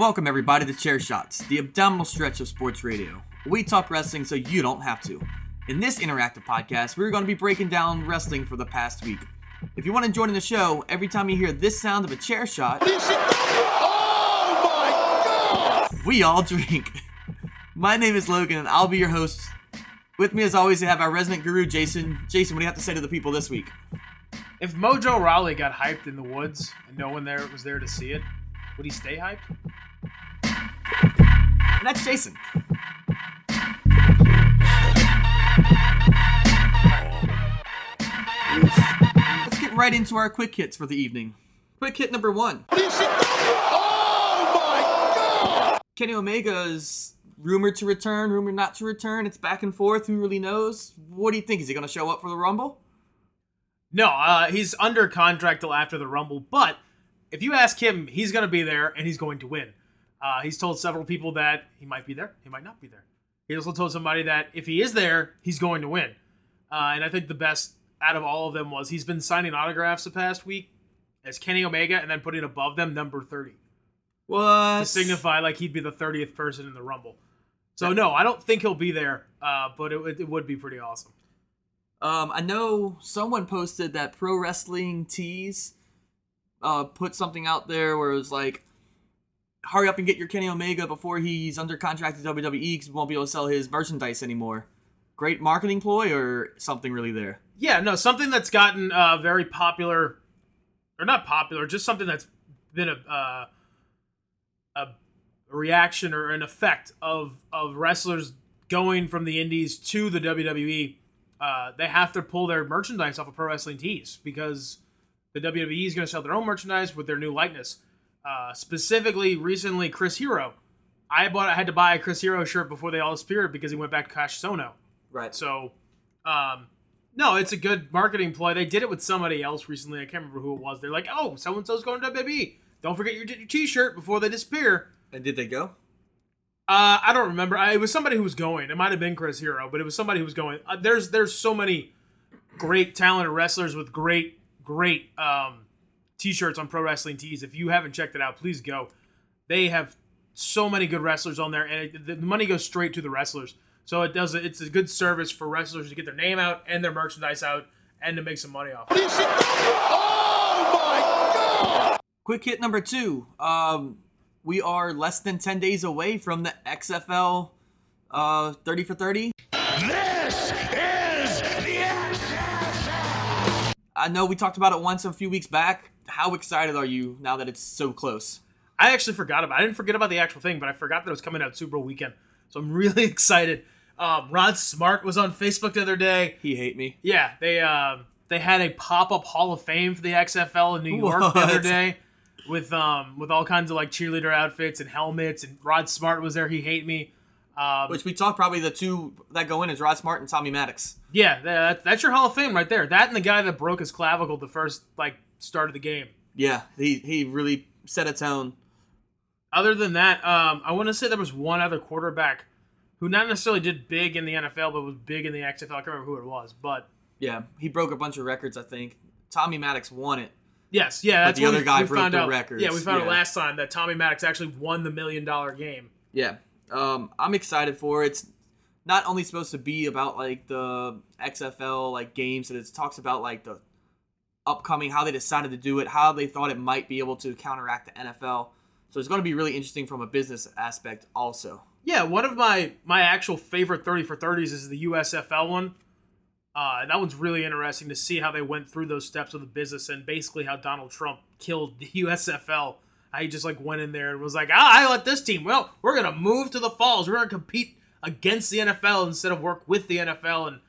Welcome, everybody, to Chair Shots, the abdominal stretch of sports radio. We talk wrestling so you don't have to. In this interactive podcast, we're going to be breaking down wrestling for the past week. If you want to join in the show, every time you hear this sound of a chair shot, we all drink. My name is Logan, and I'll be your host. With me, as always, we have our resident guru, Jason. Jason, what do you have to say to the people this week? If Mojo Rawley got hyped in the woods and no one there was there to see it, would he stay hyped? And that's Jason. Let's get right into our quick hits for the evening. Quick hit number one. Kenny Omega is rumored to return, rumored not to return. It's back and forth. Who really knows? What do you think? Is he going to show up for the Rumble? No, uh, he's under contract till after the Rumble. But if you ask him, he's going to be there and he's going to win. Uh, he's told several people that he might be there, he might not be there. He also told somebody that if he is there, he's going to win. Uh, and I think the best out of all of them was he's been signing autographs the past week as Kenny Omega and then putting above them number 30 What? to signify like he'd be the 30th person in the Rumble. So, no, I don't think he'll be there, uh, but it, would- it would be pretty awesome. Um, I know someone posted that Pro Wrestling Tees uh, put something out there where it was like, hurry up and get your Kenny Omega before he's under contract to WWE because he won't be able to sell his merchandise anymore. Great marketing ploy or something really there? Yeah, no, something that's gotten uh, very popular, or not popular, just something that's been a uh, a reaction or an effect of of wrestlers going from the Indies to the WWE. Uh, they have to pull their merchandise off of Pro Wrestling Tees because the WWE is going to sell their own merchandise with their new likeness. Uh, specifically, recently, Chris Hero. I bought. I had to buy a Chris Hero shirt before they all disappeared because he went back to Kassius Ohno. Right. So, um, no, it's a good marketing ploy. They did it with somebody else recently. I can't remember who it was. They're like, oh, so and so's going to WWE. Don't forget your, your t-shirt before they disappear. And did they go? Uh, I don't remember. I, it was somebody who was going. It might have been Chris Hero, but it was somebody who was going. Uh, there's there's so many great talented wrestlers with great great um, t-shirts on Pro Wrestling Tees. If you haven't checked it out, please go. They have so many good wrestlers on there, and it, the money goes straight to the wrestlers. So it does. It's a good service for wrestlers to get their name out and their merchandise out, and to make some money off. it. Quick hit number two. Um, we are less than 10 days away from the XFL uh, 30 for 30. I know we talked about it once a few weeks back. How excited are you now that it's so close? I actually forgot about. it. I didn't forget about the actual thing, but I forgot that it was coming out Super Bowl weekend. So I'm really excited. Um, Rod Smart was on Facebook the other day. He hate me. Yeah, they um they had a pop up Hall of Fame for the XFL in New York the other day with um with all kinds of like cheerleader outfits and helmets and Rod Smart was there. He hate me. Um, Which we talked probably the two that go in is Rod Smart and Tommy Maddox. yeah, that, that's your Hall of Fame right there. That and the guy that broke his clavicle the first like start of the game. Yeah, he he really set a tone. Other than that, um, I want to say there was one other quarterback who not necessarily did big in the NFL, but was big in the XFL. I can't remember who it was, but Yeah, he broke a bunch of records. I think Tommy Maddox won it. yes, yeah, that's the other we, guy we broke the out. records, Yeah, we found yeah. out last time that Tommy Maddox actually won the million dollar game. Yeah, um, I'm excited for it. It's not only supposed to be about like the XFL like games, and it talks about like the upcoming how they decided to do it, how they thought it might be able to counteract the NFL. So it's going to be really interesting from a business aspect also. Yeah, one of my my actual favorite thirty for thirties is the USFL one. Uh, that one's really interesting to see how they went through those steps of the business and basically how Donald Trump killed the USFL. He just like went in there and was like, ah, I let this team. Well, we're gonna move to the falls. We're gonna compete against the NFL instead of work with the NFL. And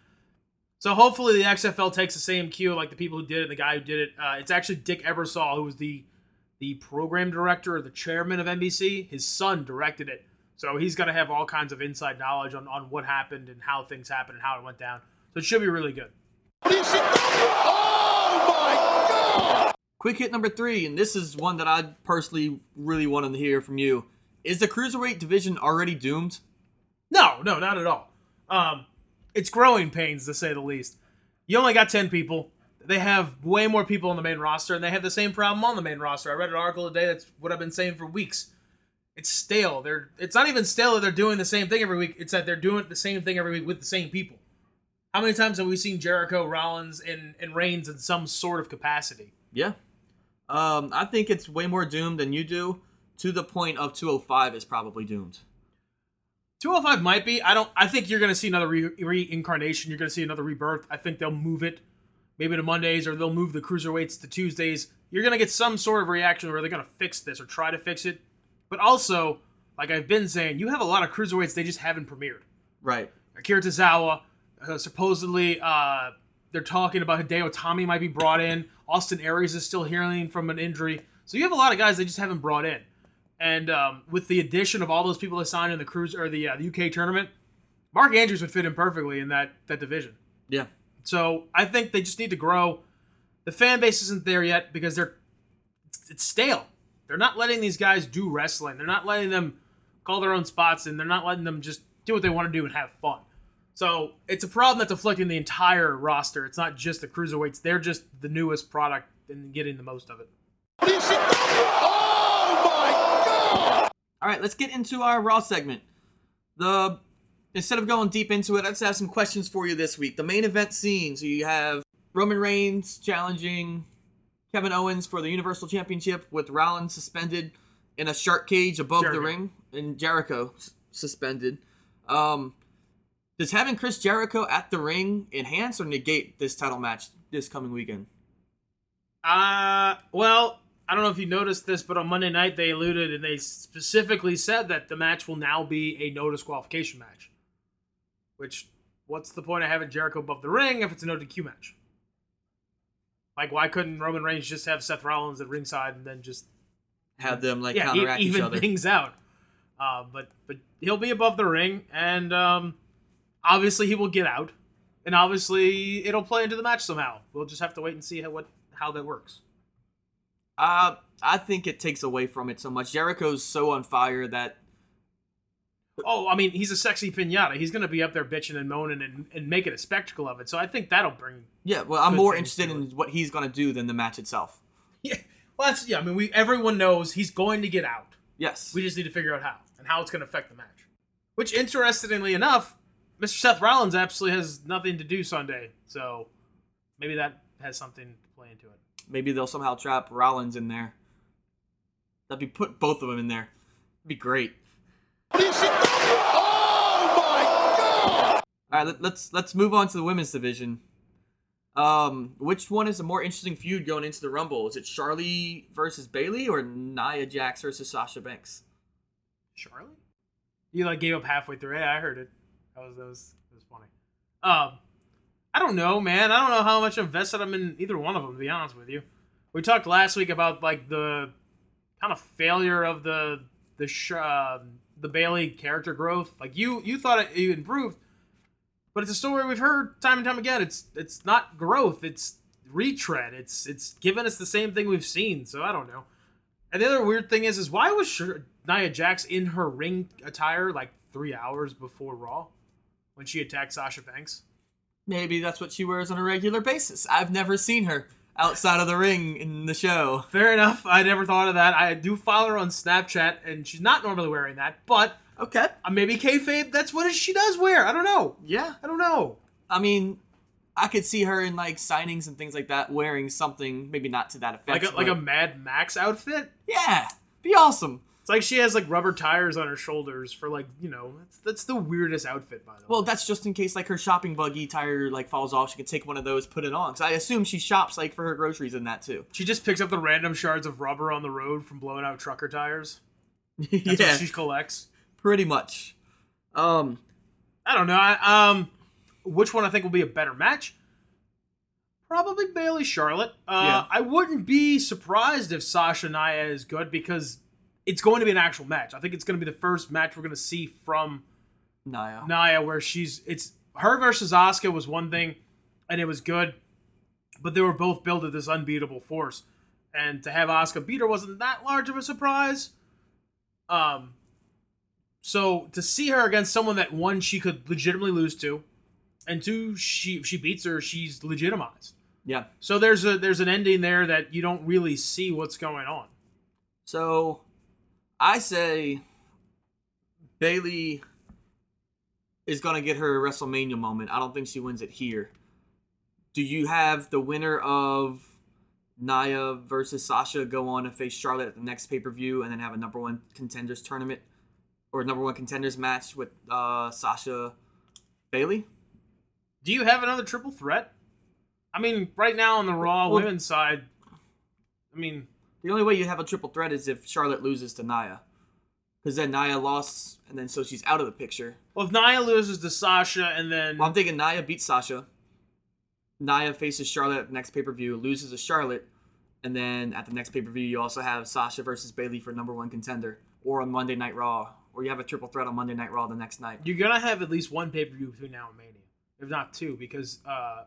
so hopefully the XFL takes the same cue like the people who did it the guy who did it. Uh, it's actually Dick Ebersol who was the the program director or the chairman of NBC. His son directed it. So he's to have all kinds of inside knowledge on, on what happened and how things happened and how it went down. So it should be really good. Quick hit number three, and this is one that I personally really wanted to hear from you. Is the cruiserweight division already doomed? No, no, not at all. Um, it's growing pains to say the least. You only got 10 people. They have way more people on the main roster, and they have the same problem on the main roster. I read an article today that's what I've been saying for weeks. it's stale. They're it's not even stale that they're doing the same thing every week. It's that they're doing the same thing every week with the same people. How many times have we seen Jericho, Rollins, and and Reigns in some sort of capacity? Yeah. Um, I think it's way more doomed than you do. To the point of 205 is probably doomed. 205 might be. I don't. I think you're going to see another re- reincarnation. You're going to see another rebirth. I think they'll move it, maybe to Mondays, or they'll move the cruiserweights to Tuesdays. You're going to get some sort of reaction where they're going to fix this or try to fix it. But also, like I've been saying, you have a lot of cruiserweights they just haven't premiered. Right. Akira Tozawa, uh, supposedly, uh, they're talking about Hideo Itami might be brought in. Austin Aries is still healing from an injury. So you have a lot of guys they just haven't brought in. And um, with the addition of all those people that signed in the cruise or the, uh, the UK tournament, Mark Andrews would fit in perfectly in that that division. Yeah. So I think they just need to grow. The fan base isn't there yet because they're it's stale. They're not letting these guys do wrestling. They're not letting them call their own spots, and they're not letting them just do what they want to do and have fun. So it's a problem that's afflicting the entire roster. It's not just the cruiserweights. They're just the newest product and getting the most of it. All right, let's get into our Raw segment. The instead of going deep into it, let's have some questions for you this week. The main event scene. So you have Roman Reigns challenging Kevin Owens for the Universal Championship with Rollins suspended in a shark cage above Jericho. the ring and Jericho suspended. Um, does having Chris Jericho at the ring enhance or negate this title match this coming weekend? Uh, well, I don't know if you noticed this, but on Monday night they alluded and they specifically said that the match will now be a no disqualification match. Which, what's the point of having Jericho above the ring if it's a no DQ match? Like, why couldn't Roman Reigns just have Seth Rollins at ringside and then just Have them like yeah, counteract each even other. things out? Uh, but but he'll be above the ring, and um, obviously he will get out, and obviously it'll play into the match somehow. We'll just have to wait and see how what how that works. Uh, I think it takes away from it so much. Jericho's so on fire that Oh, I mean, he's a sexy pinata. He's going to be up there bitching and moaning and, and making a spectacle of it. So I think that'll bring. yeah. Well, I'm more interested to in what he's gonna do than the match itself. Yeah, well, that's yeah. I mean, we everyone knows he's going to get out. Yes. We just need to figure out how and how it's going to affect the match. Which, interestingly enough, Mr. Seth Rollins absolutely has nothing to do Sunday. So maybe that has something to play into it. Maybe they'll somehow trap Rollins in there. That'd be put both of them in there. It'd be great. All right, let, let's let's move on to the women's division. Um, which one is a more interesting feud going into the Rumble? Is it Charlie versus Bayley or Nia Jax versus Sasha Banks? Charlotte? You like gave up halfway through. Yeah, I heard it. That was that was that was funny. Um, I don't know, man. I don't know how much invested I'm in either one of them. To be honest with you, we talked last week about like the kind of failure of the the sh- uh, the Bayley character growth. Like you you thought it, it improved, but it's a story we've heard time and time again. It's it's not growth. It's retread. It's it's given us the same thing we've seen. So I don't know. And the other weird thing is, is why was Nia Jax in her ring attire like three hours before Raw when she attacked Sasha Banks? Maybe that's what she wears on a regular basis. I've never seen her outside of the ring in the show. Fair enough. I never thought of that. I do follow her on Snapchat, and she's not normally wearing that, but Okay. uh, maybe kayfabe. That's what she does wear. I don't know. Yeah. I don't know. I mean, I could see her in like signings and things like that wearing something, maybe not to that effect. Like a, like a Mad Max outfit. yeah, be awesome. Like she has like rubber tires on her shoulders for like you know. That's, that's the weirdest outfit by the way. Well, that's just in case like her shopping buggy tire like falls off. She can take one of those, put it on. So I assume she shops like for her groceries in that too. she just picks up the random shards of rubber on the road from blowing out trucker tires. That's yeah, what she collects. pretty much. Um, I don't know. I, um, which one I think will be a better match? Probably Bayley Charlotte. Uh, Yeah. I wouldn't be surprised if Sasha Nia is good because it's going to be an actual match. I think it's going to be the first match we're going to see from Naya. Nia where she's it's her versus Asuka was one thing, and it was good, but they were both billed as this unbeatable force, and to have Asuka beat her wasn't that large of a surprise. Um, so to see her against someone that one she could legitimately lose to, and two she if she beats her she's legitimized. Yeah. So there's a there's an ending there that you don't really see what's going on. So I say Bayley is gonna get her WrestleMania moment. I don't think she wins it here. Do you have the winner of Nia versus Sasha go on and face Charlotte at the next pay per view, and then have a number one contenders tournament or number one contenders match with uh, Sasha Bayley? Do you have another triple threat? I mean, right now on the Raw Well- women's side, I mean, The only way you have a triple threat is if Charlotte loses to Nia, because then Nia lost, and then so she's out of the picture. well, if Nia loses to Sasha and then Well, I'm thinking Nia beats Sasha. Nia faces Charlotte at the next pay per view, loses to Charlotte, and then at the next pay per view, you also have Sasha versus Bayley for number one contender, or on Monday Night Raw, or you have a triple threat on Monday Night Raw the next night. you're gonna have at least one pay per view between now and Mania, if not two, because uh,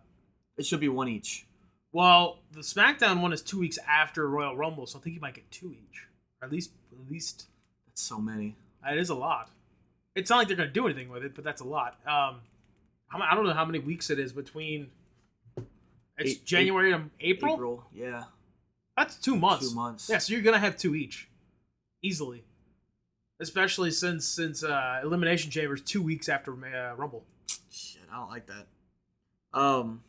It should be one each. Well, the SmackDown one is two weeks after Royal Rumble, so I think you might get two each, or at least at least That's so many. It is a lot. It's not like they're going to do anything with it, but that's a lot. Um, I don't know how many weeks it is between. It's Eight- January to April? April, yeah. That's two months. Two months. Yeah, so you're gonna have two each, easily. Especially since since uh, Elimination Chamber is two weeks after uh, Rumble. Shit, I don't like that. Um,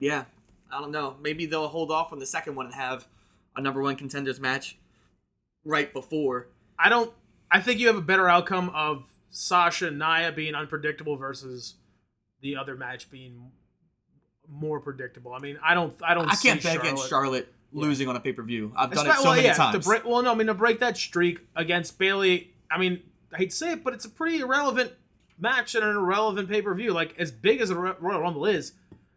yeah, I don't know. Maybe they'll hold off on the second one and have a number one contenders match right before. I don't. I think you have a better outcome of Sasha and Nia being unpredictable versus the other match being more predictable. I mean, I don't. I don't. I can't bet against Charlotte losing on a pay per view. I've done it so well, many yeah, times. Break, well, no, I mean to break that streak against Bayley. I mean, I hate to say it, but it's a pretty irrelevant match and an irrelevant pay per view. Like as big as a Ro- Royal Rumble is,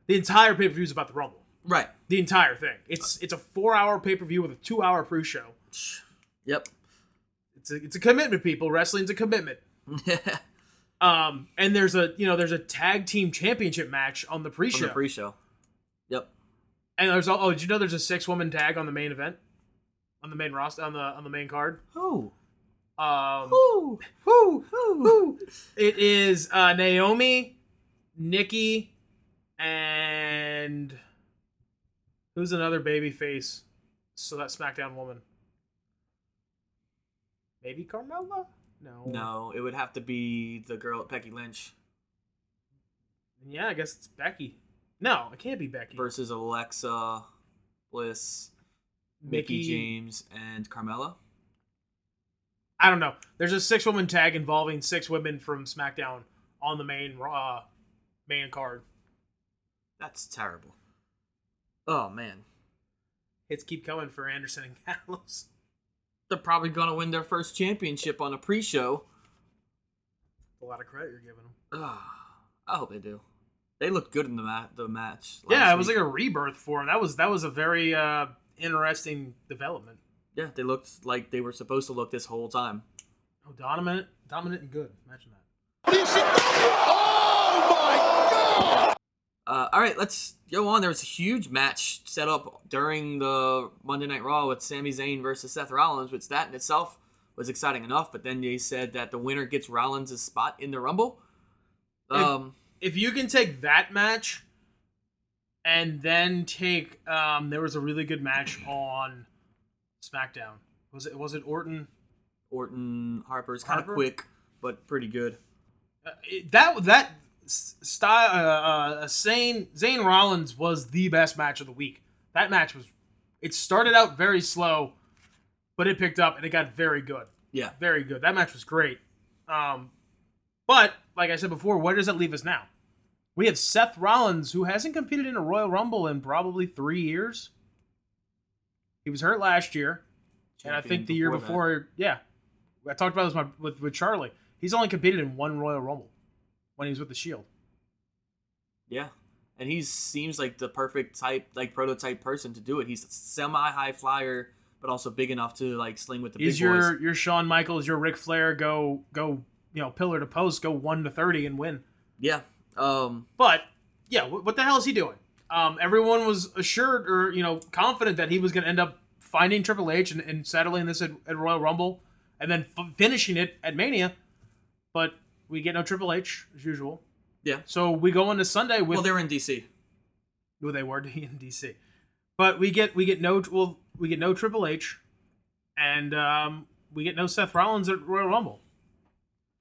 the entire pay per view is about the Rumble. Right. The entire thing. It's it's a four hour pay per view with a two hour pre show. Yep. It's a it's a commitment, people. Wrestling's a commitment. Um, and there's a you know there's a tag team championship match on the pre show, the pre-show. Yep. and there's oh did you know there's a six woman tag on the main event, on the main roster on the on the main card. Who? Um, Who? Who? Who? It is uh, Naomi, Nikki, and who's another baby face? So that SmackDown woman. Maybe Carmella? No. No, it would have to be the girl at Becky Lynch Yeah, I guess it's Becky. No, it can't be Becky. versus Alexa Bliss, Mickie Mickie. James, and Carmella. I don't know. There's a six woman tag involving six women from SmackDown on the main uh, main card. That's terrible. Oh man, Hits keep coming for Anderson and Gallows. they're probably gonna win their first championship on a pre-show. A lot of credit you're giving them. Ah, I hope they do. They looked good in the ma- the match. Yeah, last it was week. like a rebirth for him. That was that was a very uh, interesting development. yeah. They looked like they were supposed to look this whole time. Oh, dominant, dominant and good. Imagine that. Uh, all right, let's go on. There was a huge match set up during the Monday Night Raw with Sami Zayn versus Seth Rollins, which that in itself was exciting enough. But then they said that the winner gets Rollins' spot in the Rumble. Um, If you can take that match, and then take, um, there was a really good match on SmackDown. Was it was it Orton? Orton Harper's kind of Harper? quick, but pretty good. Uh, it- that that style, uh, uh, Zayn Zayn Rollins was the best match of the week. That match was. It started out very slow, but it picked up and it got very good. Yeah, very good. That match was great. Um, but like I said before, where does that leave us now? We have Seth Rollins, who hasn't competed in a Royal Rumble in probably three years. He was hurt last year, and I think the year that. before, yeah, I talked about this with with Charlie. He's only competed in one Royal Rumble when he was with the Shield. Yeah, and he seems like the perfect type, like prototype person to do it. He's a semi high flyer, but also big enough to like sling with the He's big your boys. your Shawn Michaels, your Ric Flair. Go go, you know, pillar to post, go one to thirty and win. Yeah. Um. But yeah, what, what the hell is he doing? Um, everyone was assured or you know confident that he was going to end up finding Triple H and, and settling this at, at Royal Rumble, and then f- finishing it at Mania. But we get no Triple H as usual. Yeah. So we go into Sunday with Well, they're in DC. who they were in DC, but we get we get no well we get no Triple H, and um, we get no Seth Rollins at Royal Rumble.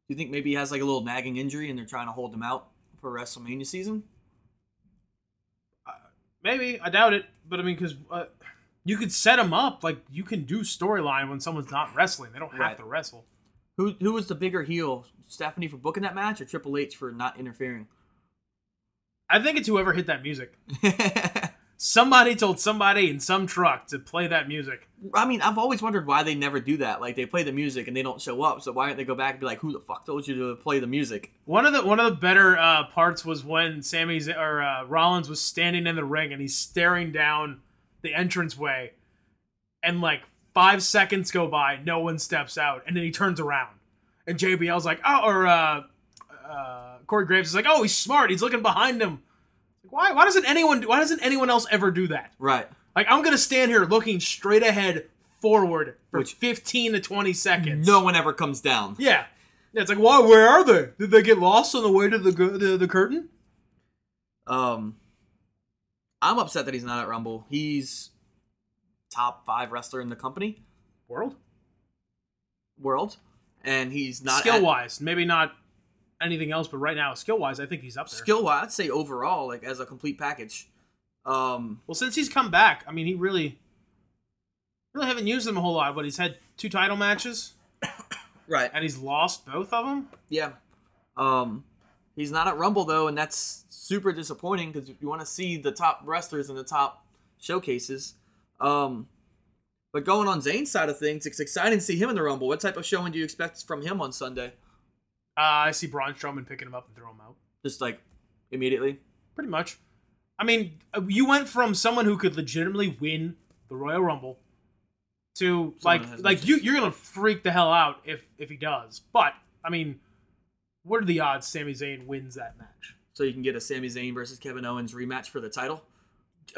Do you think maybe he has like a little nagging injury and they're trying to hold him out for WrestleMania season? Maybe I doubt it, but I mean, because uh, you could set him up like you can do storyline when someone's not wrestling. They don't have Right. to wrestle. Who who was the bigger heel, Stephanie for booking that match or Triple H for not interfering? I think it's whoever hit that music. Somebody told somebody in some truck to play that music. I mean, I've always wondered why they never do that. Like they play the music and they don't show up, so why don't they go back and be like, "Who the fuck told you to play the music?" One of the one of the better uh, parts was when Sami's or uh, Rollins was standing in the ring and he's staring down the entranceway, and like five seconds go by, no one steps out, and then he turns around, and JBL's like, oh, or uh, uh, Corey Graves is like, oh, he's smart, he's looking behind him. Why? Why doesn't anyone? Why doesn't anyone else ever do that? Right. Like I'm gonna stand here looking straight ahead, forward for Which- 15 to 20 seconds. No one ever comes down. Yeah. Yeah, it's like, why? Where are they? Did they get lost on the way to the the, the curtain? Um, I'm upset that he's not at Rumble. He's top five wrestler in the company World world, and he's not skill wise, maybe not anything else, but right now, skill wise, I think he's up there. skill wise. I'd say overall, like as a complete package. Um, Well, since he's come back, I mean, he really, really haven't used him a whole lot, but he's had two title matches right. and he's lost both of them. Yeah. Um, he's not at Rumble though, and that's super disappointing because you want to see the top wrestlers in the top showcases. Um, but going on Zayn's side of things, it's exciting to see him in the Rumble. What type of showing do you expect from him on Sunday? Uh, I see Braun Strowman picking him up and throw him out. Just like immediately. Pretty much. I mean, uh, you went from someone who could legitimately win the Royal Rumble to Someone like like you you're gonna freak the hell out if if he does. But I mean, what are the odds Sami Zayn wins that match? So you can get a Sami Zayn versus Kevin Owens rematch for the title.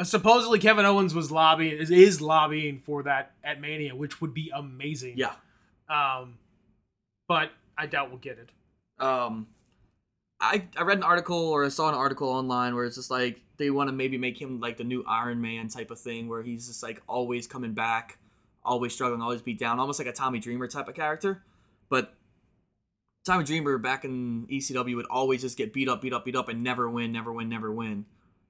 Supposedly Kevin Owens was lobbying is, is lobbying for that at Mania, which would be amazing. Yeah. Um, but I doubt we'll get it. um I, I read an article or I saw an article online where it's just like they want to maybe make him like the new Iron Man type of thing where he's just like always coming back, always struggling, always beat down, almost like a Tommy Dreamer type of character. But Tommy Dreamer back in ECW would always just get beat up, beat up, beat up, and never win, never win, never win.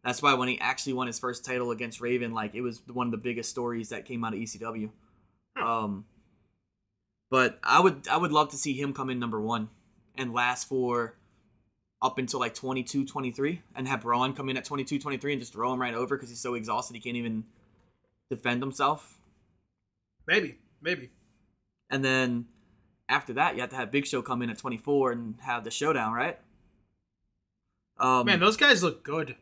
That's why when he actually won his first title against Raven, like it was one of the biggest stories that came out of ECW. Um, but I would I would love to see him come in number one and last for up until like 22 23 and have Braun come in at 22 23 and just throw him right over because he's so exhausted he can't even defend himself. Maybe, maybe. And then after that, you have to have Big Show come in at 24 and have the showdown, right? Um, Man, those guys look good.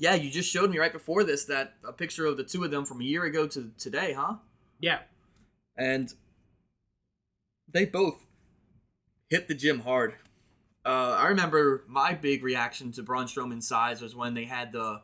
Yeah, you just showed me right before this that a picture of the two of them from a year ago to today, huh? Yeah. and they both hit the gym hard. Uh, I remember my big reaction to Braun Strowman's size was when they had the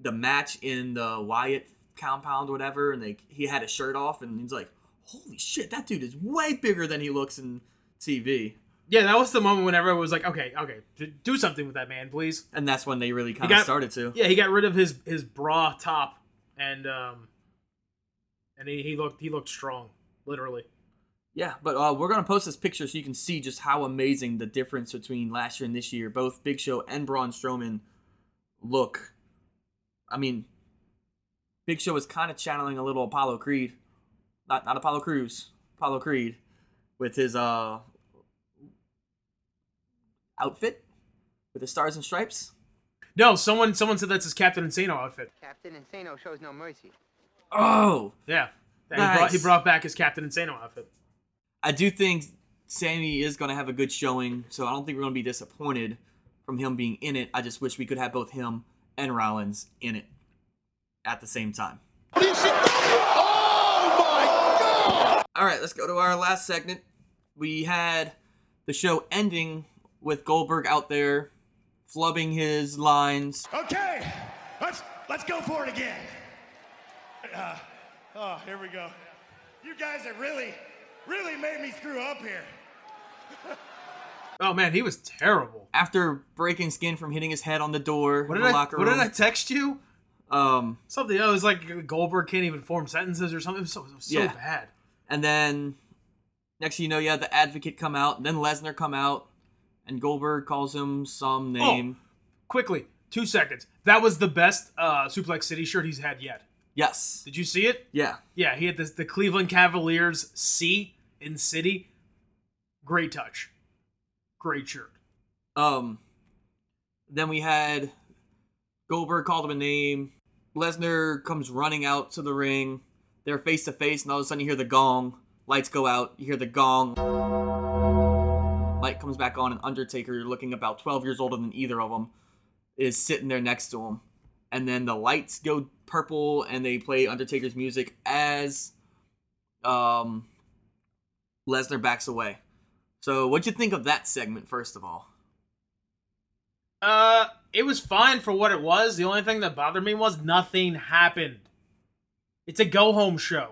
the match in the Wyatt compound, or whatever, and they he had his shirt off, and he's like, "Holy shit, that dude is way bigger than he looks in TV." Yeah, that was the moment when everyone was like, okay, okay, do something with that man, please. And that's when they really kind of started to. Yeah, he got rid of his his bra top and um and he, he looked he looked strong, literally. Yeah, but uh, we're gonna post this picture so you can see just how amazing the difference between last year and this year. Both Big Show and Braun Strowman look. I mean, Big Show is kind of channeling a little Apollo Creed, not not Apollo Crews, Apollo Creed, with his uh outfit with the stars and stripes. No, someone someone said that's his Captain Insano outfit. Captain Insano shows no mercy. Oh, Yeah. Yeah, he, brought, he brought back his Captain Insano outfit. I do think Sami is going to have a good showing, so I don't think we're going to be disappointed from him being in it. I just wish we could have both him and Rollins in it at the same time. Oh All right, let's go to our last segment. We had the show ending with Goldberg out there flubbing his lines. Okay, let's let's go for it again. Uh, oh, here we go. You guys have really, really made me screw up here. Oh man, he was terrible. After breaking skin from hitting his head on the door What in did the I locker what did I text you? Um, Something. Oh, it was like Goldberg can't even form sentences or something. It was so, it was so Yeah. bad. And then Next thing you know, you have the Advocate come out, then Lesnar come out, and Goldberg calls him some name. Oh, Quickly, two seconds. That was the best uh, Suplex City shirt he's had yet. Yes. Did you see it? Yeah. Yeah, he had this, the Cleveland Cavaliers C in City. Great touch. Great shirt. Um. Then we had Goldberg called him a name. Lesnar comes running out to the ring. They're face to face, and all of a sudden you hear the gong. Lights go out. You hear the gong. Light comes back on, and Undertaker, you're looking about 12 years older than either of them, is sitting there next to him. And then the lights go purple, and they play Undertaker's music as um, Lesnar backs away. So, what'd you think of that segment, first of all? Uh, it was fine for what it was. The only thing that bothered me was nothing happened. It's a go home show.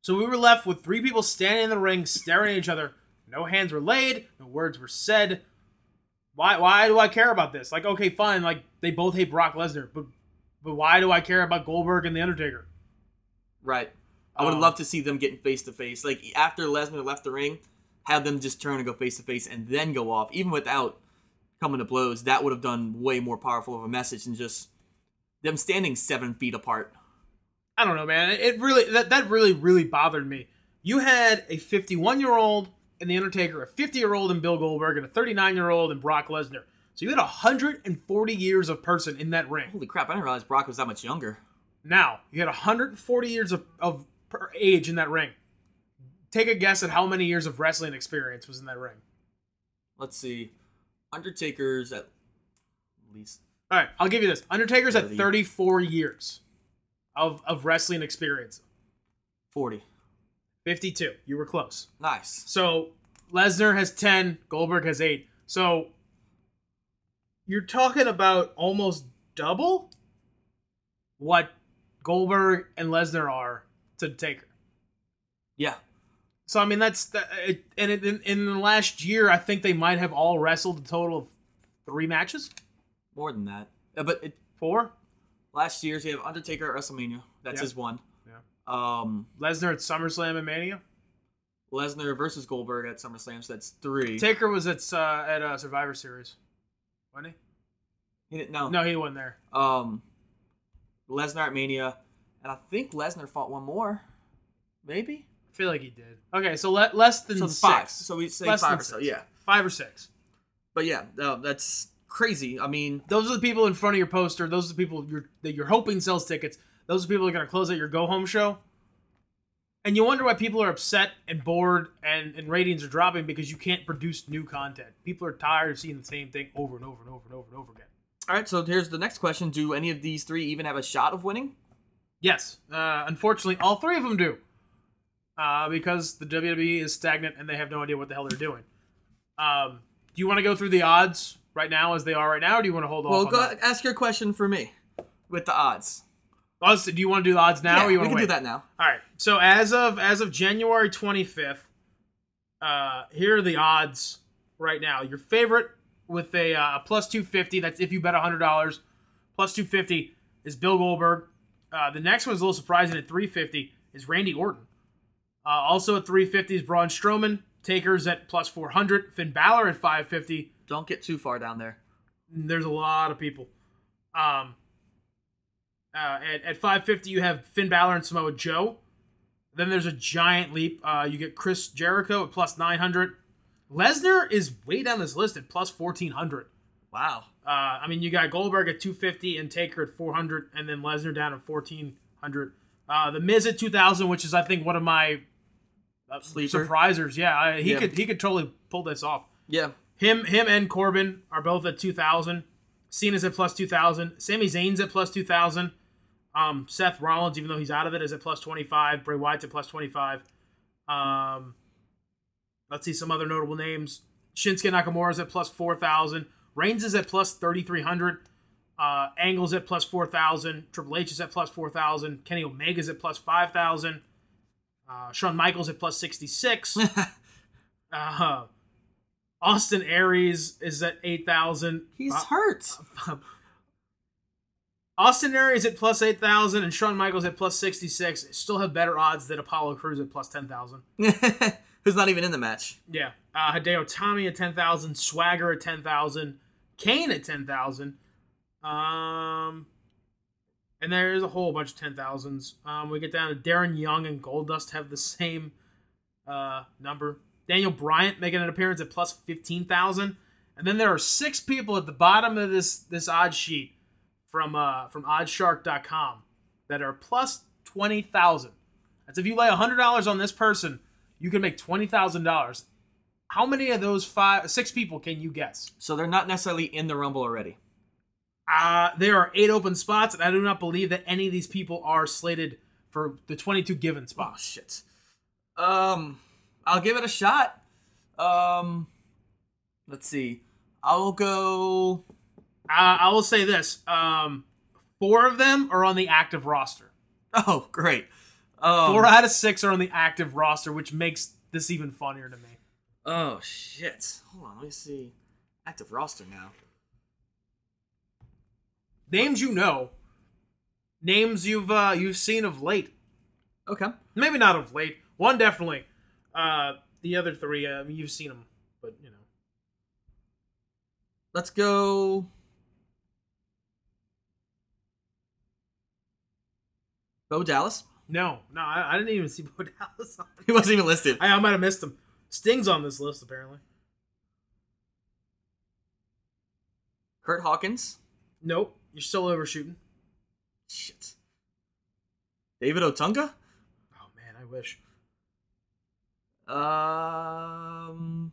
So we were left with three people standing in the ring staring at each other. No hands were laid, no words were said. Why why do I care about this? Like, okay, fine, like they both hate Brock Lesnar, but but why do I care about Goldberg and The Undertaker? Right. I would Um, love to see them getting face to face. Like after Lesnar left the ring, have them just turn and go face to face and then go off, even without coming to blows. That would have done way more powerful of a message than just them standing seven feet apart. I don't know, man. It- really that that really really bothered me. You had a 51 year old and the Undertaker, a 50 year old and Bill Goldberg, and a 39 year old and Brock Lesnar. So you had 140 years of person in that ring. Holy crap! I didn't realize Brock was that much younger. Now you had 140 years of, of per age in that ring. Take a guess at how many years of wrestling experience was in that ring. Let's see. Undertaker's at least All right, I'll give you this. Undertaker's at 34 years of of wrestling experience. forty. 52. You were close. Nice. So Lesnar has 10, Goldberg has 8. So you're talking about almost double what Goldberg and Lesnar are to Taker. Yeah. So I mean that's that, it, and it, in, in the last year I think they might have all wrestled a total of 3 matches, More than that. Uh, but it, 4. last year's you have Undertaker at WrestleMania. That's Yeah. his one. Um, Lesnar at SummerSlam and Mania. Lesnar versus Goldberg at SummerSlam. So that's three. Taker was at uh, at uh, Survivor Series. Wasn't He didn't- no. he? No, he wasn't there. Um, Lesnar at Mania, and I think Lesnar fought one more, maybe. I feel like he did. Okay, so le- less than So it's six. five. So we say Less five or so. six. Yeah, Five or six. but yeah, no, that's crazy. I mean, Those are the people in front of your poster. Those are the people you're, that you're hoping sells tickets. Those are people that are going to close out your go home show. And you wonder why people are upset and bored and, and ratings are dropping because you can't produce new content. People are tired of seeing the same thing over and over and over and over and over again. all right. So here's the next question: Do any of these three even have a shot of winning? Yes, uh, unfortunately, all three of them do. Uh, because the WWE is stagnant and they have no idea what the hell they're doing. Um, do you want to go through the odds right now as they are right now, or do you want to hold off? Well, go ask your question for me with the odds. Odds- do you want to do the odds now, yeah, or you we can to do that now. All right. So as of as of January 25th, uh, here are the odds right now. Your favorite with a uh, plus 250. That's if you bet $100. Plus 250 is Bill Goldberg. Uh, the next one's a little surprising at 350 is Randy Orton. Uh, also at 350 is Braun Strowman. Taker's at plus 400. Finn Balor at 550 Don't get too far down there. there's a lot of people. Um, uh, at, at 550, you have Finn Balor and Samoa Joe. Then there's a giant leap. Uh, you get Chris Jericho at plus 900. Lesnar is way down this list at plus 1400. Wow. Uh, I mean, you got Goldberg at 250 and Taker at 400, and then Lesnar down at 1400. Uh, the Miz at 2000, which is I think one of my uh, Sleeper. surprisers. Yeah, I, he Yeah. could he could totally pull this off. Yeah. Him, him, and Corbin are both at two thousand. Cena's at plus two thousand. Sami Zayn's at plus two thousand. Um, Seth Rollins, even though he's out of it, is at plus twenty five. Bray Wyatt's at plus twenty five. Um, let's see some other notable names. Shinsuke Nakamura is at plus four thousand. Reigns is at plus thirty three hundred. Uh, Angle's at plus four thousand. Triple H is at plus four thousand. Kenny Omega's at plus five thousand. Uh, Shawn Michaels at plus sixty six. uh, Austin Aries is at 8,000. He's Uh, hurt. Austin Aries at plus 8,000 and Shawn Michaels at plus 66 still have better odds than Apollo Crews at plus 10,000. Who's not even in the match. Yeah. Uh, Hideo Itami at 10,000. Swagger at 10,000. Kane at 10,000. Um, and there's a whole bunch of 10,000s. Um, we get down to Darren Young and Goldust have the same uh, number. Daniel Bryan making an appearance at plus 15,000. And then there are six people at the bottom of this this odd sheet from uh, from oddshark.com that are plus 20,000. That's if you lay $100 on this person, you can make $20,000. How many of those five six people can you guess? So they're not necessarily in the Rumble already. Uh, there are eight open spots, and I do not believe that any of these people are slated for the 22 given Oh spots. shit. Um, I'll give it a shot. Um, let's see. I'll go. Uh, I will say this: um, four of them are on the active roster. Oh, great. Um, Four out of six are on the active roster, which makes this even funnier to me. Oh shit. Hold on. Let me see. Active roster now. Names you know, names you've uh, you've seen of late. Okay. Maybe not of late. One definitely. Uh, the other three, uh, you've seen them, but you know. Let's go. Bo Dallas. No, no, I, I didn't even see Bo Dallas on. He wasn't even listed. I, I might have missed him. Sting's on this list apparently. Kurt Hawkins. Nope, you're still overshooting. Shit. David Otunga. Oh man, I wish. Um.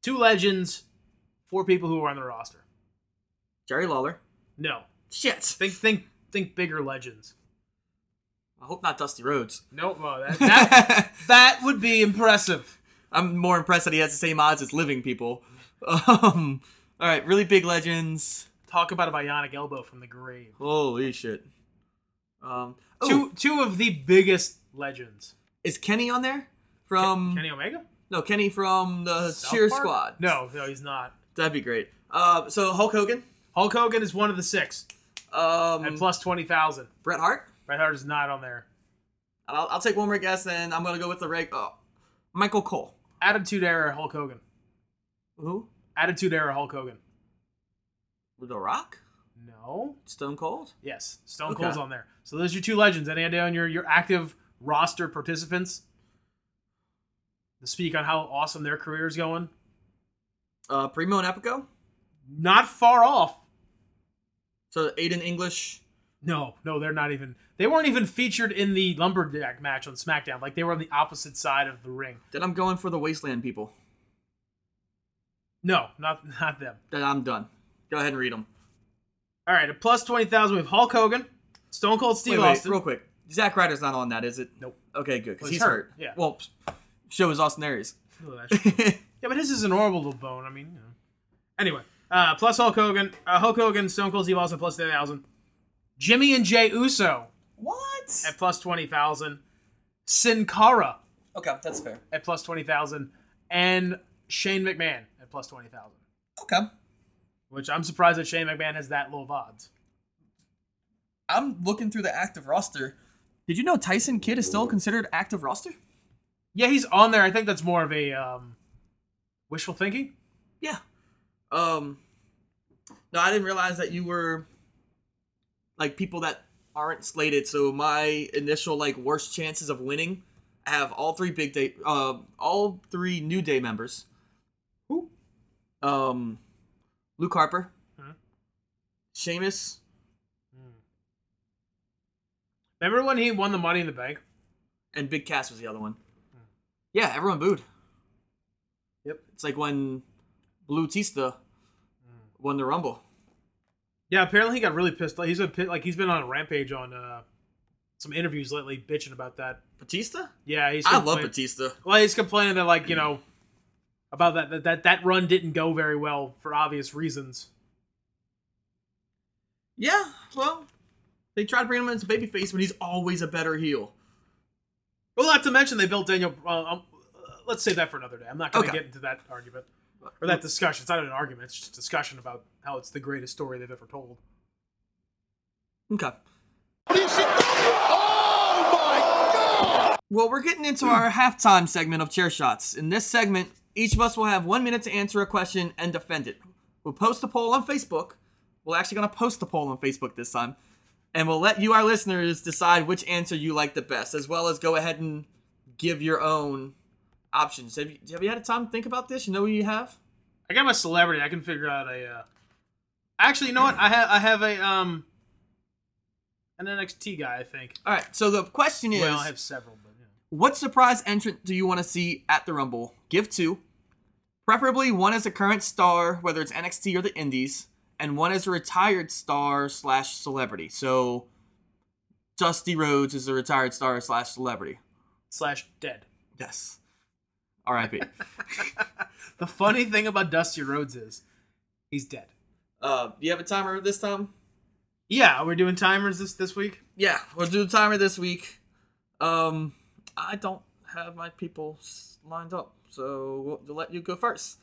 Two legends, four people who are on the roster. Jerry Lawler. No, Shit. think think think bigger legends. I hope not Dusty Rhodes. Nope, well, that, that that would be impressive. I'm more impressed that he has the same odds as living people. Um. All right, really big legends. Talk about a bionic elbow from the grave. Holy shit. Um. Oh, Two two of the biggest legends. is Kenny on there? From Kenny Omega? no Kenny from the South Cheer Park? Squad. No, no, he's not. that'd be great. Uh, so Hulk Hogan. Hulk Hogan is one of the six Um, at plus twenty thousand. Bret Hart. Bret Hart is not on there. I'll, I'll take one more guess, and I'm gonna go with the reg. Oh, Michael Cole. Attitude era Hulk Hogan. Who? Attitude era Hulk Hogan. The Rock. No. Stone Cold. Yes, Stone Okay. Cold's on there. So those are your two legends. Any idea on your your active roster participants to speak on how awesome their career is going? Uh, Primo and Epico. Not far off. Aiden English. No, no, they're not even. They weren't even featured in the lumberjack match on SmackDown. Like they were on the opposite side of the ring. Then I'm going for the Wasteland people. No, not not them. Then I'm done. Go ahead and read them. All right, at plus twenty thousand, we have Hulk Hogan, Stone Cold Steve wait, wait, Austin. real quick. Zack Ryder's not on that, is it? Nope. Okay, good. Because Well, he's hurt. hurt, yeah. Well, show is Austin Aries. Oh, yeah, but his is an orbital bone. I mean, you know. Anyway, uh, plus Hulk Hogan, uh, Hulk Hogan, Stone Cold Steve Austin plus ten thousand. Jimmy and Jay Uso what? at plus twenty thousand. Sin Cara Okay, that's fair. at plus twenty thousand, and Shane McMahon at plus twenty thousand. Okay. Which I'm surprised that Shane McMahon has that low of odds. I'm looking through the active roster. Did you know Tyson Kidd is still considered active roster? Yeah, he's on there. I think that's more of a um, wishful thinking. Yeah. Um. No, I didn't realize that you were like people that aren't slated. So my initial like worst chances of winning, I have all three big day, uh, all three New Day members. Who? Um, Luke Harper, Mhm. Sheamus. Remember when he won the Money in the Bank? and Big Cass was the other one. Yeah, everyone booed. Yep. It's like when Blue Tista won the Rumble. Yeah, apparently he got really pissed. Like he's been like he's been on a rampage on uh, some interviews lately, bitching about that. Batista? Yeah, he's. I love complain- Batista. Well, he's complaining that like you know about that that that, that run didn't go very well for obvious reasons. Yeah, well, they tried to bring him in as a babyface, but he's always a better heel. Well, not to mention they built Daniel. Uh, um, uh, let's save that for another day. I'm not going to Okay. get into that argument or that discussion. It's not an argument. It's just a discussion about how it's the greatest story they've ever told. Okay. What do you see? Oh! Well, we're getting into our halftime segment of chair shots. In this segment, each of us will have one minute to answer a question and defend it. We'll post a poll on Facebook. We're actually going to post the poll on Facebook this time. And we'll let you, our listeners, decide which answer you like the best, as well as go ahead and give your own options. Have you, have you had a time to think about this? You know who you have? I got my celebrity. I can figure out a. Uh... Actually, you know what? I have I have a um an NXT guy. I think. All right. So the question is, Well, I have several, but yeah. what surprise entrant do you want to see at the Rumble? Give two. Preferably one as a current star, whether it's NXT or the Indies, and one as a retired star slash celebrity. So Dusty Rhodes is a retired star slash celebrity. slash dead. Yes. R.I.P. The funny thing about Dusty Rhodes is he's dead. uh, do you have a timer this time? Yeah, we're doing timers this this week. Yeah, we'll do a timer this week. Um, I don't have my people lined up, so we'll, we'll let you go first.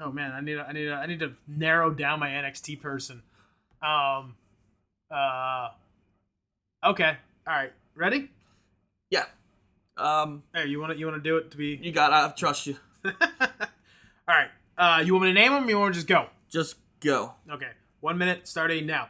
Oh man, I need a, I need a, I need to narrow down my NXT person. Um, uh, okay, all right, ready? Yeah. Um, Hey, you want to you want to do it to be? you got. I trust you. all right. Uh, you want me to name them? You want to just go? Just go. Okay, one minute starting now.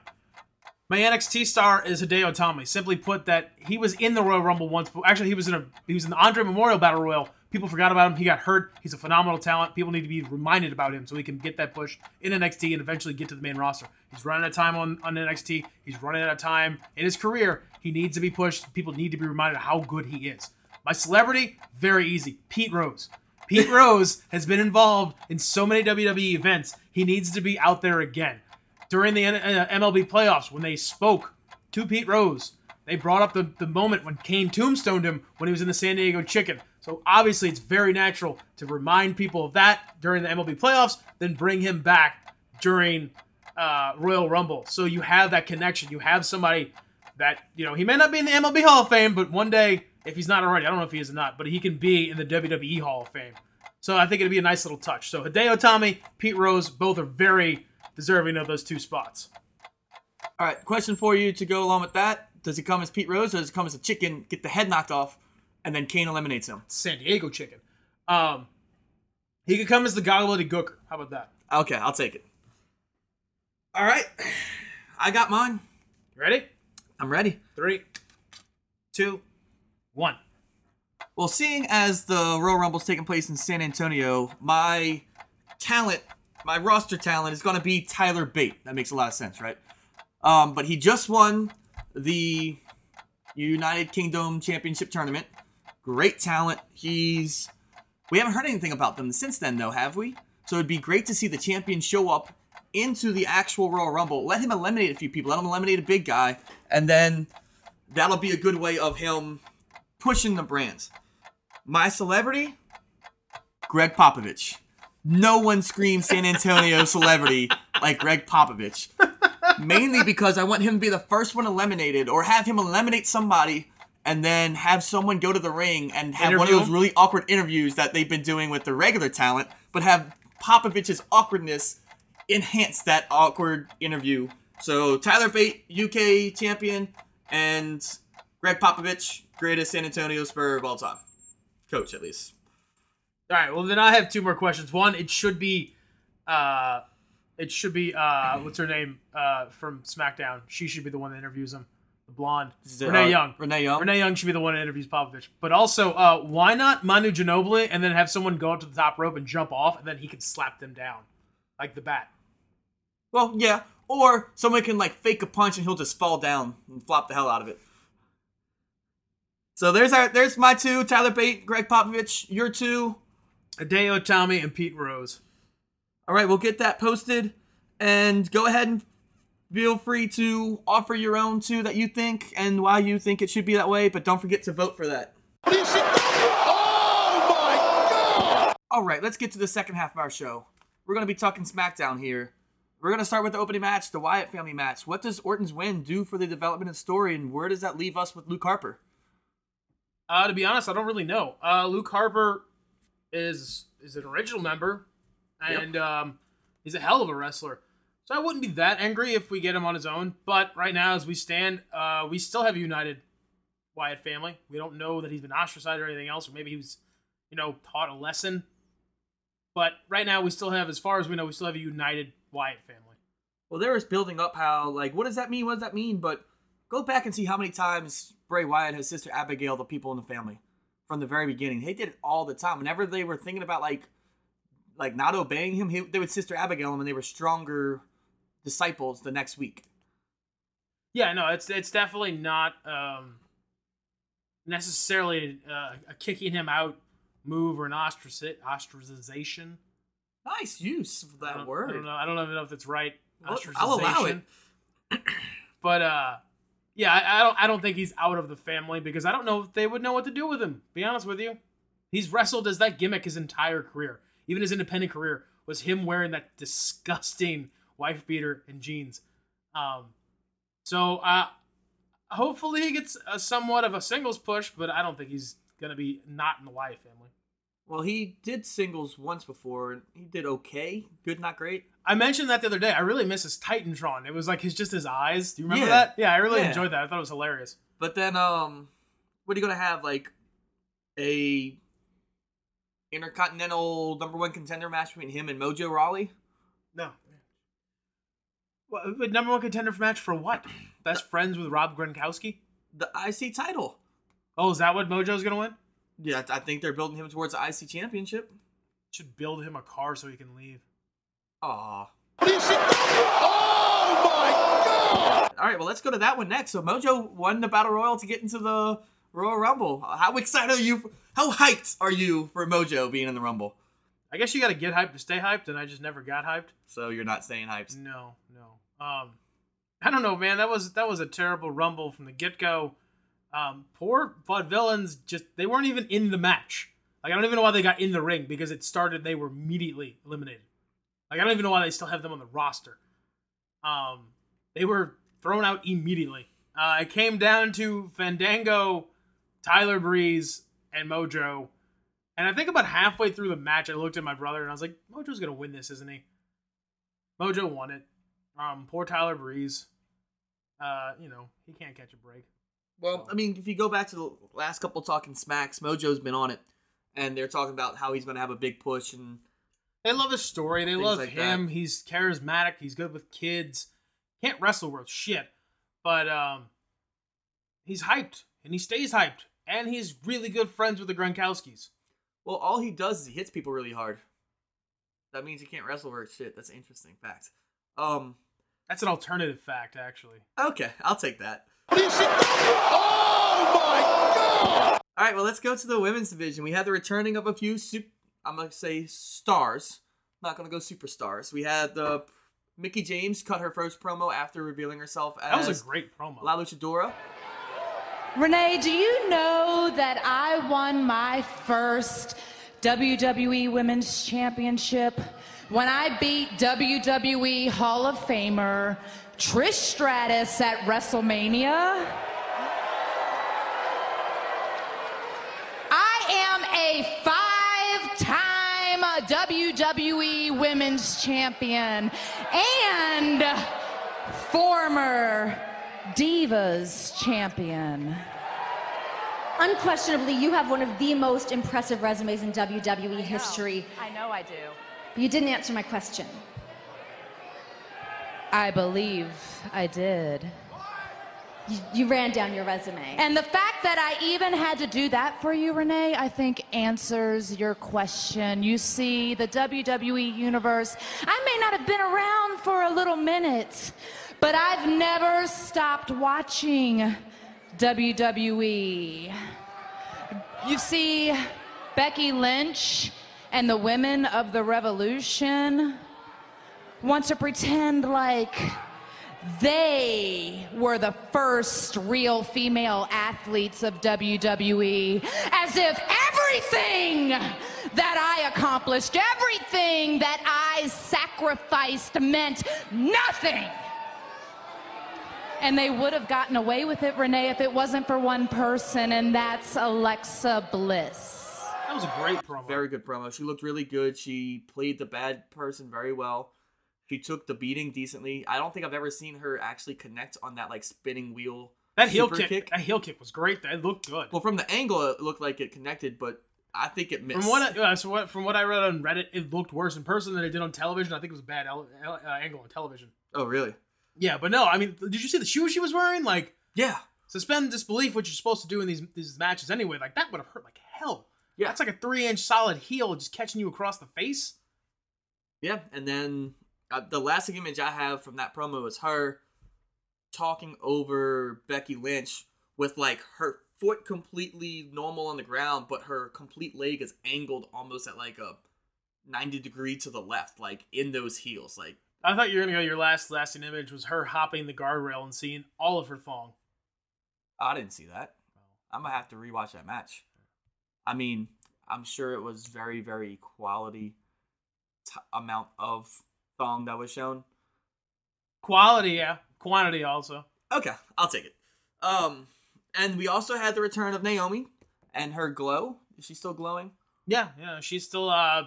My NXT star is Hideo Itami. Simply put, that he was in the Royal Rumble once. But actually, he was in a he was in the Andre Memorial Battle Royal. People forgot about him. He got hurt. He's a phenomenal talent. People need to be reminded about him so he can get that push in NXT and eventually get to the main roster. He's running out of time on, on NXT. He's running out of time in his career. He needs to be pushed. People need to be reminded of how good he is. My celebrity, very easy. Pete Rose. Pete Rose has been involved in so many WWE events. He needs to be out there again. During the MLB playoffs, when they spoke to Pete Rose, they brought up the, the moment when Kane tombstoned him when he was in the San Diego Chicken. So obviously, it's very natural to remind people of that during the MLB playoffs, then bring him back during uh, Royal Rumble. So you have that connection. You have somebody that you know he may not be in the MLB Hall of Fame, but one day, if he's not already, I don't know if he is or not, but he can be in the WWE Hall of Fame. So I think it'd be a nice little touch. So Hideo Itami, Pete Rose, both are very deserving of those two spots. All right. Question for you to go along with that: Does he come as Pete Rose, or does he come as a chicken, get the head knocked off, and then Kane eliminates him? San Diego Chicken. Um, he could come as the Gobbledy Gooker. How about that? Okay, I'll take it. All right. I got mine. Ready? I'm ready. Three, two, one. Well, seeing as the Royal Rumble's taking place in San Antonio, my talent, my roster talent is going to be Tyler Bate. That makes a lot of sense, right? Um, but he just won the United Kingdom Championship tournament. Great talent. He's. We haven't heard anything about them since then, though, have we? So it'd be great to see the champion show up into the actual Royal Rumble. Let him eliminate a few people. Let him eliminate a big guy, and then that'll be a good way of him pushing the brands. My celebrity, Gregg Popovich. No one screams San Antonio celebrity like Gregg Popovich. Mainly because I want him to be the first one eliminated, or have him eliminate somebody, and then have someone go to the ring and have one of those him? really awkward interviews that they've been doing with the regular talent, but have Popovich's awkwardness enhance that awkward interview. So Tyler Bate, UK champion, and Gregg Popovich, greatest San Antonio Spur of all time. Coach, at least. All right. Well, then I have two more questions. One, it should be, uh, it should be uh, what's her name uh, from SmackDown. She should be the one that interviews him. The blonde, it, Renee uh, Young. Renee Young. Renee Young should be the one that interviews Popovich. But also, uh, why not Manu Ginobili and then have someone go up to the top rope and jump off, and then he can slap them down, like the bat. Well, yeah. Or someone can like fake a punch and he'll just fall down and flop the hell out of it. So there's our there's my two, Tyler Bate, Gregg Popovich, your two. Hideo Itami and Pete Rose. All right, we'll get that posted and go ahead and feel free to offer your own two that you think and why you think it should be that way, but don't forget to vote for that. All right, let's get to the second half of our show. We're going to be talking SmackDown here. We're going to start with the opening match, the Wyatt family match. What does Orton's win do for the development of the story, and where does that leave us with Luke Harper? Uh, to be honest, I don't really know. Uh, Luke Harper is is an original member, and um, he's a hell of a wrestler. So I wouldn't be that angry if we get him on his own. But right now, as we stand, uh, we still have a united Wyatt family. We don't know that he's been ostracized or anything else, or maybe he was, you know, taught a lesson. But right now, we still have, as far as we know, we still have a united Wyatt family. Well, there is building up how like what does that mean? What does that mean? But go back and see how many times Bray Wyatt his sister Abigail, the people in the family, from the very beginning. They did it all the time. Whenever they were thinking about like like not obeying him, he, they would sister Abigail him, and they were stronger disciples the next week. Yeah, no, it's it's definitely not um, necessarily uh, a kicking him out move or an ostraci- ostracization. Nice use of that don't, word. I don't know. I don't even know if that's right. Well, I'll allow Ostracization. but uh, yeah, I, I don't. I don't think he's out of the family because I don't know if they would know what to do with him. Be honest with you, he's wrestled as that gimmick his entire career. Even his independent career was him wearing that disgusting wife beater and jeans. Um, so uh, hopefully he gets a somewhat of a singles push, but I don't think he's gonna be not in the Wyatt family. Well, he did singles once before, and he did okay. Good, not great. I mentioned that the other day. I really miss his Titantron. It was like his just his eyes. Do you remember Yeah. that? Yeah, I really Yeah. enjoyed that. I thought it was hilarious. But then, um, what are you gonna have? Like a intercontinental number one contender match between him and Mojo Rawley? No. What, but number one contender for match for what? Best friends with Rob Gronkowski? The IC title. Oh, is that what Mojo's gonna win? Yeah, I think they're building him towards the IC championship. Should build him a car so he can leave. Aw. Oh All right, well, let's go to that one next. So Mojo won the Battle Royal to get into the Royal Rumble. How excited are you? How hyped are you for Mojo being in the Rumble? I guess you got to get hyped to stay hyped, and I just never got hyped. So you're not staying hyped. No, no. Um, I don't know, man. That was that was a terrible rumble from the get go. Um, poor Vaudevillains just they weren't even in the match. Like I don't even know why they got in the ring because it started. They were immediately eliminated. Like I don't even know why they still have them on the roster. Um, they were thrown out immediately. Uh, it came down to Fandango, Tyler Breeze, and Mojo. And I think about halfway through the match, I looked at my brother and I was like, "Mojo's gonna win this, isn't he?" Mojo won it. Um, poor Tyler Breeze. Uh, you know, he can't catch a break. Well, I mean, if you go back to the last couple talking smacks, Mojo's been on it, and they're talking about how he's going to have a big push, and They love his story. They love like him. that. He's charismatic. He's good with kids. Can't wrestle worth shit, but um, he's hyped and he stays hyped, and he's really good friends with the Gronkowskis. well, all he does is he hits people really hard. That means he can't wrestle for shit. That's an interesting fact. Um, That's an alternative fact, actually. okay, I'll take that. Oh my God! All right, well, let's go to the women's division. We had the returning of a few, sup- I'm going to say stars. Not going to go superstars. We had the Mickie James cut her first promo after revealing herself That was a great promo. La Luchadora. Renee, do you know that I won my first WWE Women's Championship when I beat WWE Hall of Famer Trish Stratus at WrestleMania? Women's Champion and former Divas Champion. Unquestionably, you have one of the most impressive resumes in WWE history. I know I do. But You didn't answer my question. I believe I did. You, you ran down your resume. And the fact that I even had to do that for you, Renee, I think answers your question. You see, the WWE Universe, I may not have been around for a little minute, but I've never stopped watching WWE. You see, Becky Lynch and the women of the Revolution want to pretend like they were the first real female athletes of WWE, as if everything that I accomplished, everything that I sacrificed meant nothing. And they would have gotten away with it, Renee, if it wasn't for one person, and that's Alexa Bliss. That was a great promo. Very good promo. She looked really good. She played the bad person very well. She took the beating decently. I don't think I've ever seen her actually connect on that like spinning wheel That heel kick, kick. that heel kick was great. That looked good. Well, from the angle, it looked like it connected, but I think it missed. From what, I, uh, so what from what I read on Reddit, it looked worse in person than it did on television. I think it was a bad uh, angle on television. oh, really? Yeah, but no, I mean, did you see the shoes she was wearing? Like, Yeah. suspend disbelief, which you're supposed to do in these these matches anyway. Like that would have hurt like hell. Yeah. That's like a three inch solid heel just catching you across the face. Yeah, and then uh, the last image I have from that promo is her talking over Becky Lynch with like her foot completely normal on the ground, but her complete leg is angled almost at like a 90 degree to the left, like in those heels. Like, I thought you were gonna go. Your last lasting image was her hopping the guardrail and seeing all of her thong. I didn't see that. I'm gonna have to rewatch that match. I mean, I'm sure it was very, very quality t- amount of thong that was shown. Quality, yeah. Quantity also. Okay, I'll take it. Um, and we also had the return of Naomi and her glow. Is she still glowing? Yeah, yeah. She's still uh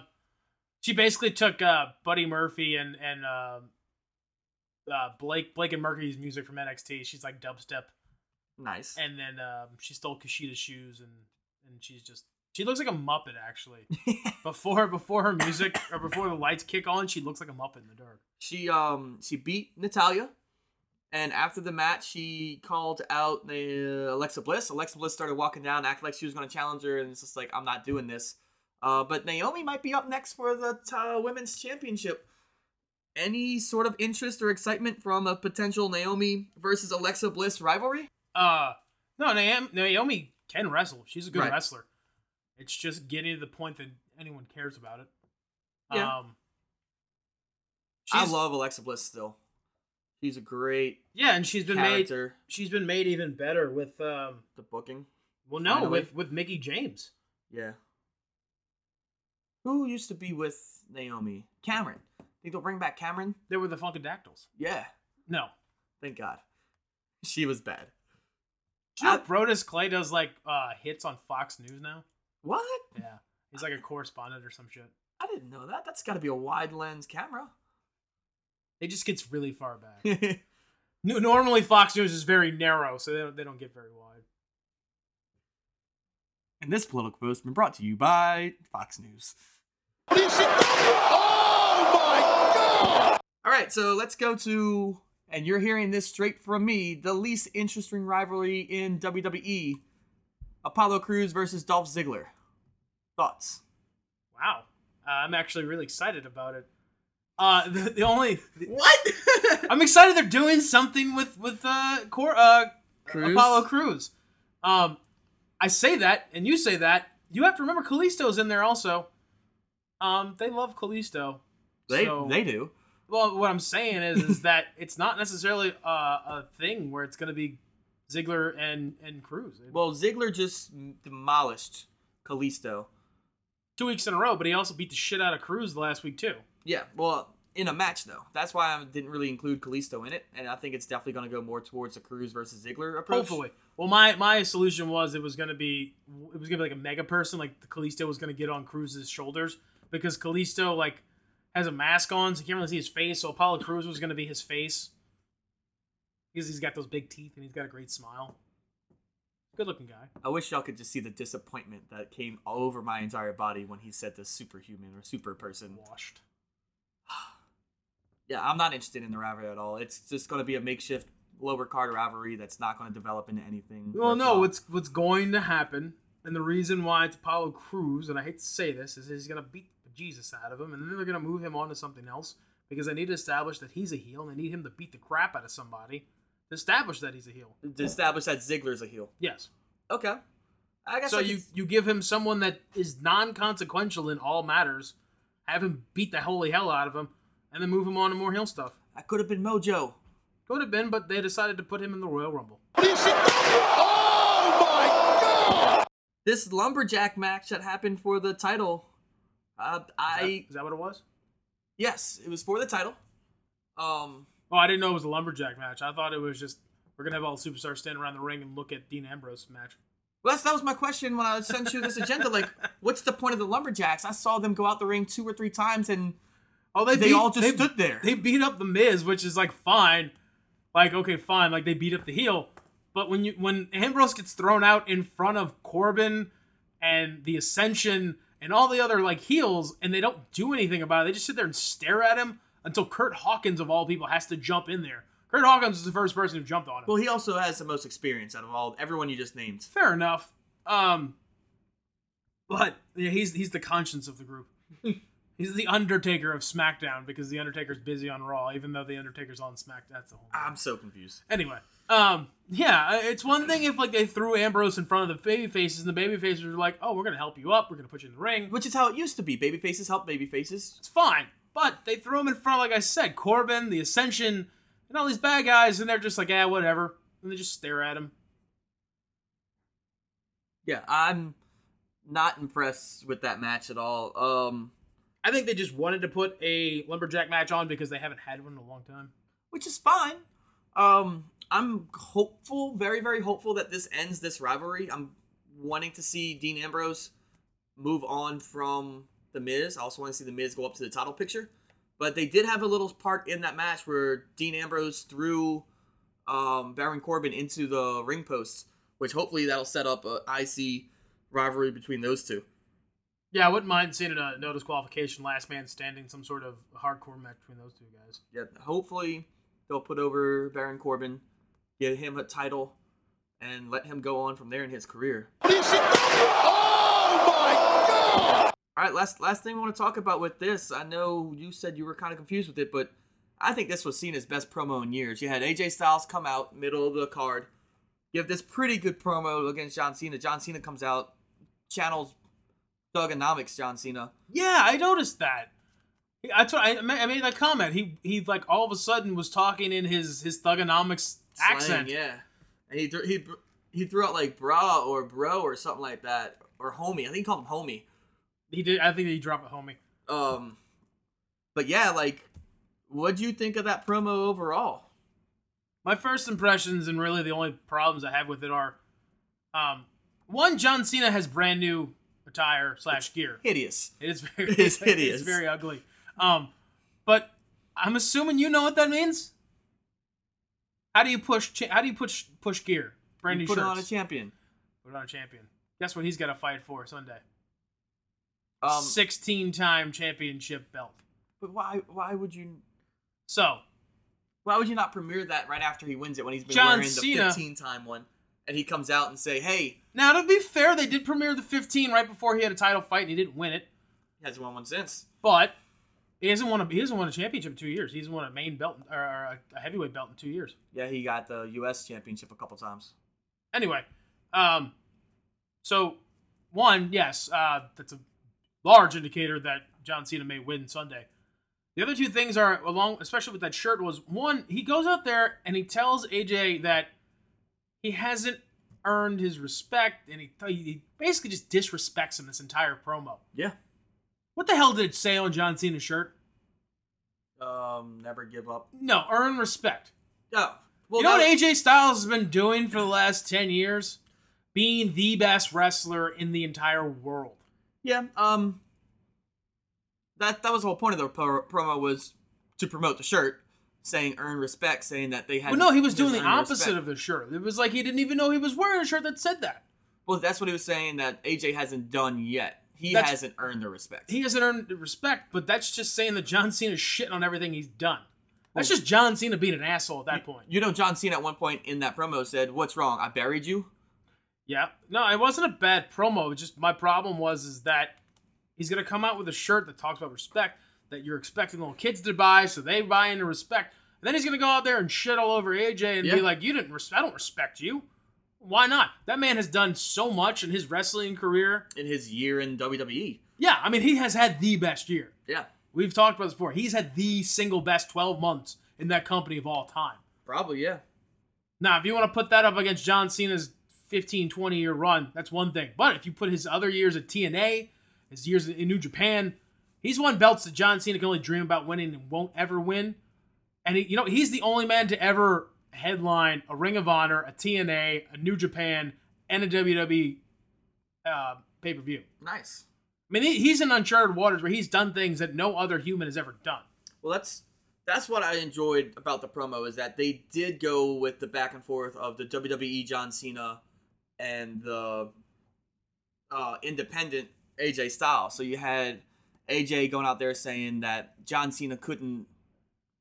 she basically took uh Buddy Murphy and and uh, uh Blake Blake and Murphy's music from NXT. She's like dubstep. Nice. And then um she stole Kushida's shoes and and she's just she looks like a Muppet actually. before before her music or before the lights kick on, she looks like a Muppet in the dark. she um she beat Natalya, and after the match, she called out uh, Alexa Bliss. Alexa Bliss started walking down, acting like she was going to challenge her, and it's just like I'm not doing this. Uh, but Naomi might be up next for the uh, women's championship. Any sort of interest or excitement from a potential Naomi versus Alexa Bliss rivalry? Uh no, Naomi, Naomi can wrestle. She's a good Right. wrestler. It's just getting to the point that anyone cares about it. Yeah. Um I love Alexa Bliss still. She's a great Yeah, and she's been made she's been made even better with um The booking. well no Finally. with with Mickie James. Yeah. Who used to be with Naomi? Cameron. Think they'll bring back Cameron? They were the Funkadactyls. Yeah. No. Thank God. She was bad. Do you know I- Brodus Clay does like uh hits on Fox News now? What? Yeah. He's like a correspondent or some shit. I didn't know that. That's got to be a wide lens camera. It just gets really far back. No- Normally Fox News is very narrow, so they don't, they don't get very wide. and this political post has been brought to you by Fox News. Oh, All right, so let's go to, and you're hearing this straight from me, the least interesting rivalry in WWE Apollo Crews versus Dolph Ziggler. Thoughts? Wow. Uh, I'm actually really excited about it. Uh the, the only What? I'm excited they're doing something with with uh, Cor- uh Crews? Apollo Crews. Um, I say that, and you say that. You have to remember Kalisto's in there also. Um, they love Kalisto. they, So- they do. Well, what I'm saying is, is that it's not necessarily a, a thing where it's going to be Ziggler and and Crews Well, Ziggler just demolished Kalisto. two weeks in a row, but he also beat the shit out of Crews the last week too. Yeah, well, in a match though. That's why I didn't really include Kalisto in it, and I think it's definitely going to go more towards the Crews versus Ziggler approach. Hopefully. Well, my my solution was it was going to be it was going to be like a mega person, like the Kalisto was going to get on Crews's shoulders because Kalisto like has a mask on, so you can't really see his face. So Apollo Crews was going to be his face because he's got those big teeth and he's got a great smile. Good looking guy. I wish y'all could just see the disappointment that came all over my entire body when he said the superhuman or super person. Washed. Yeah, I'm not interested in the rivalry at all. It's just going to be a makeshift lower card rivalry that's not going to develop into anything. Well, no, what's what's going to happen, and the reason why it's Apollo Crews, and I hate to say this, is he's going to beat Jesus out of him, and then they're going to move him on to something else because they need to establish that he's a heel, and they need him to beat the crap out of somebody establish that he's a heel. to establish that Ziggler's a heel. Yes. Okay. I guess So I you could- you give him someone that is non-consequential in all matters, have him beat the holy hell out of him, and then move him on to more heel stuff. I could have been Mojo. Could have been, but they decided to put him in the Royal Rumble. This lumberjack match that happened for the title. Uh, I is that what it was? yes, it was for the title. Um, Oh, I didn't know it was a lumberjack match. I thought it was just we're gonna have all the superstars stand around the ring and look at Dean Ambrose match. well, that's, that was my question when I sent you this agenda. Like, what's the point of the lumberjacks? I saw them go out the ring two or three times, and Oh, they They beat- all just they- stood there. They beat up the Miz, which is like fine. Like okay, fine. Like they beat up the heel, But when you when Ambrose gets thrown out in front of Corbin and the Ascension and all the other like heels, and they don't do anything about it, they just sit there and stare at him until Kurt Hawkins of all people has to jump in there. Kurt Hawkins is the first person who jumped on him. Well, he also has the most experience out of all everyone you just named. Fair enough. Um, but yeah, he's he's the conscience of the group. he's the Undertaker of SmackDown because the Undertaker's busy on Raw, even though the Undertaker's on SmackDown. That's the whole. I'm so confused. Anyway, um, yeah, it's one thing if like they threw Ambrose in front of the baby faces and the baby faces were like, "Oh, we're gonna help you up. We're gonna put you in the ring." Which is how it used to be. Baby faces help baby faces. It's fine, but they throw him in front, like I said, Corbin, the Ascension, and all these bad guys, and they're just like, "Yeah, whatever," and they just stare at him. Yeah, I'm not impressed with that match at all. Um, I think they just wanted to put a lumberjack match on because they haven't had one in a long time. which is fine. Um, I'm hopeful, very, very hopeful that this ends this rivalry. I'm wanting to see Dean Ambrose move on from The Miz. I also want to see The Miz go up to the title picture. But they did have a little part in that match where Dean Ambrose threw um, Baron Corbin into the ring posts, which hopefully that'll set up a IC rivalry between those two. Yeah, I wouldn't mind seeing a no disqualification, last man standing, some sort of hardcore match between those two guys. Yeah, hopefully they'll put over Baron Corbin, give him a title, and let him go on from there in his career. All right, last last thing I want to talk about with this. I know you said you were kind of confused with it, but I think this was seen as best promo in years. You had AJ Styles come out middle of the card, You have this pretty good promo against John Cena. John Cena comes out, channels Thuganomics John Cena. Yeah, I noticed that. I, t- I I made that comment. He he like all of a sudden was talking in his his thuganomics Slang, accent. yeah. And he threw, he he threw out like bra or bro or something like that or homie. I think he called him homie. He did. I think he dropped it, homie. Um, but yeah, like, what do you think of that promo overall? My first impressions and really the only problems I have with it are, um, one, John Cena has brand new attire slash gear. Hideous. It is very It is hideous. It's very ugly. Um, but I'm assuming you know what that means. How do you push? How do you push push gear? Brand You new put shirts. it on a champion. Put it on a champion. Guess what? He's got to fight for Sunday. Um, 16 time championship belt. but why why would you So why would you not premiere that right after he wins it when he's been John wearing Cena- the 15 time one and he comes out and say, hey, now to be fair, they did premiere the 15 right before he had a title fight and he didn't win it. he hasn't won one since. But he hasn't won a he hasn't won a championship in two years. He hasn't won a main belt or, or a, a heavyweight belt in two years. Yeah, he got the U.S. championship a couple times. Anyway, um, so one, yes, uh, that's a large indicator that John Cena may win Sunday. The other two things are along, especially with that shirt, was one, he goes out there and he tells AJ that he hasn't earned his respect, and he, he basically just disrespects him this entire promo. Yeah. What the hell did it say on John Cena's shirt? Um, never give up. No, earn respect. Yeah. Well, you know what AJ Styles has been doing for the last 10 years? Being the best wrestler in the entire world. Yeah. Um. That that was the whole point of the pro- promo was to promote the shirt, saying earn respect, saying that they had. Well, no, he was doing the opposite of the shirt. It was like he didn't even know he was wearing a shirt that said that. Well, that's what he was saying that AJ hasn't done yet. He That's- hasn't earned the respect. He hasn't earned the respect, but that's just saying that John Cena's shitting on everything he's done. That's just John Cena being an asshole at that point. you know, John Cena at one point in that promo said, "What's wrong? I buried you." Yeah. No, it wasn't a bad promo. It's just my problem was is that he's gonna come out with a shirt that talks about respect that you're expecting little kids to buy, so they buy into respect. And then he's gonna go out there and shit all over AJ and Yeah. be like, "You didn't. Res- I don't respect you. Why not? That man has done so much in his wrestling career. in his year in WWE. Yeah, I mean, he has had the best year. Yeah, We've talked about this before. He's had the single best 12 months in that company of all time. probably. Yeah. Now, if you want to put that up against John Cena's 15, 20 year run, that's one thing. But if you put his other years at TNA, his years in New Japan, he's won belts that John Cena can only dream about winning and won't ever win. And he, you know, he's the only man to ever headline a Ring of Honor, a TNA, a New Japan, and a WWE uh, pay per view. Nice. I mean, he's in uncharted waters where he's done things that no other human has ever done. Well, that's that's what I enjoyed about the promo is that they did go with the back and forth of the WWE John Cena and the uh, independent AJ Styles. So you had AJ going out there saying that John Cena couldn't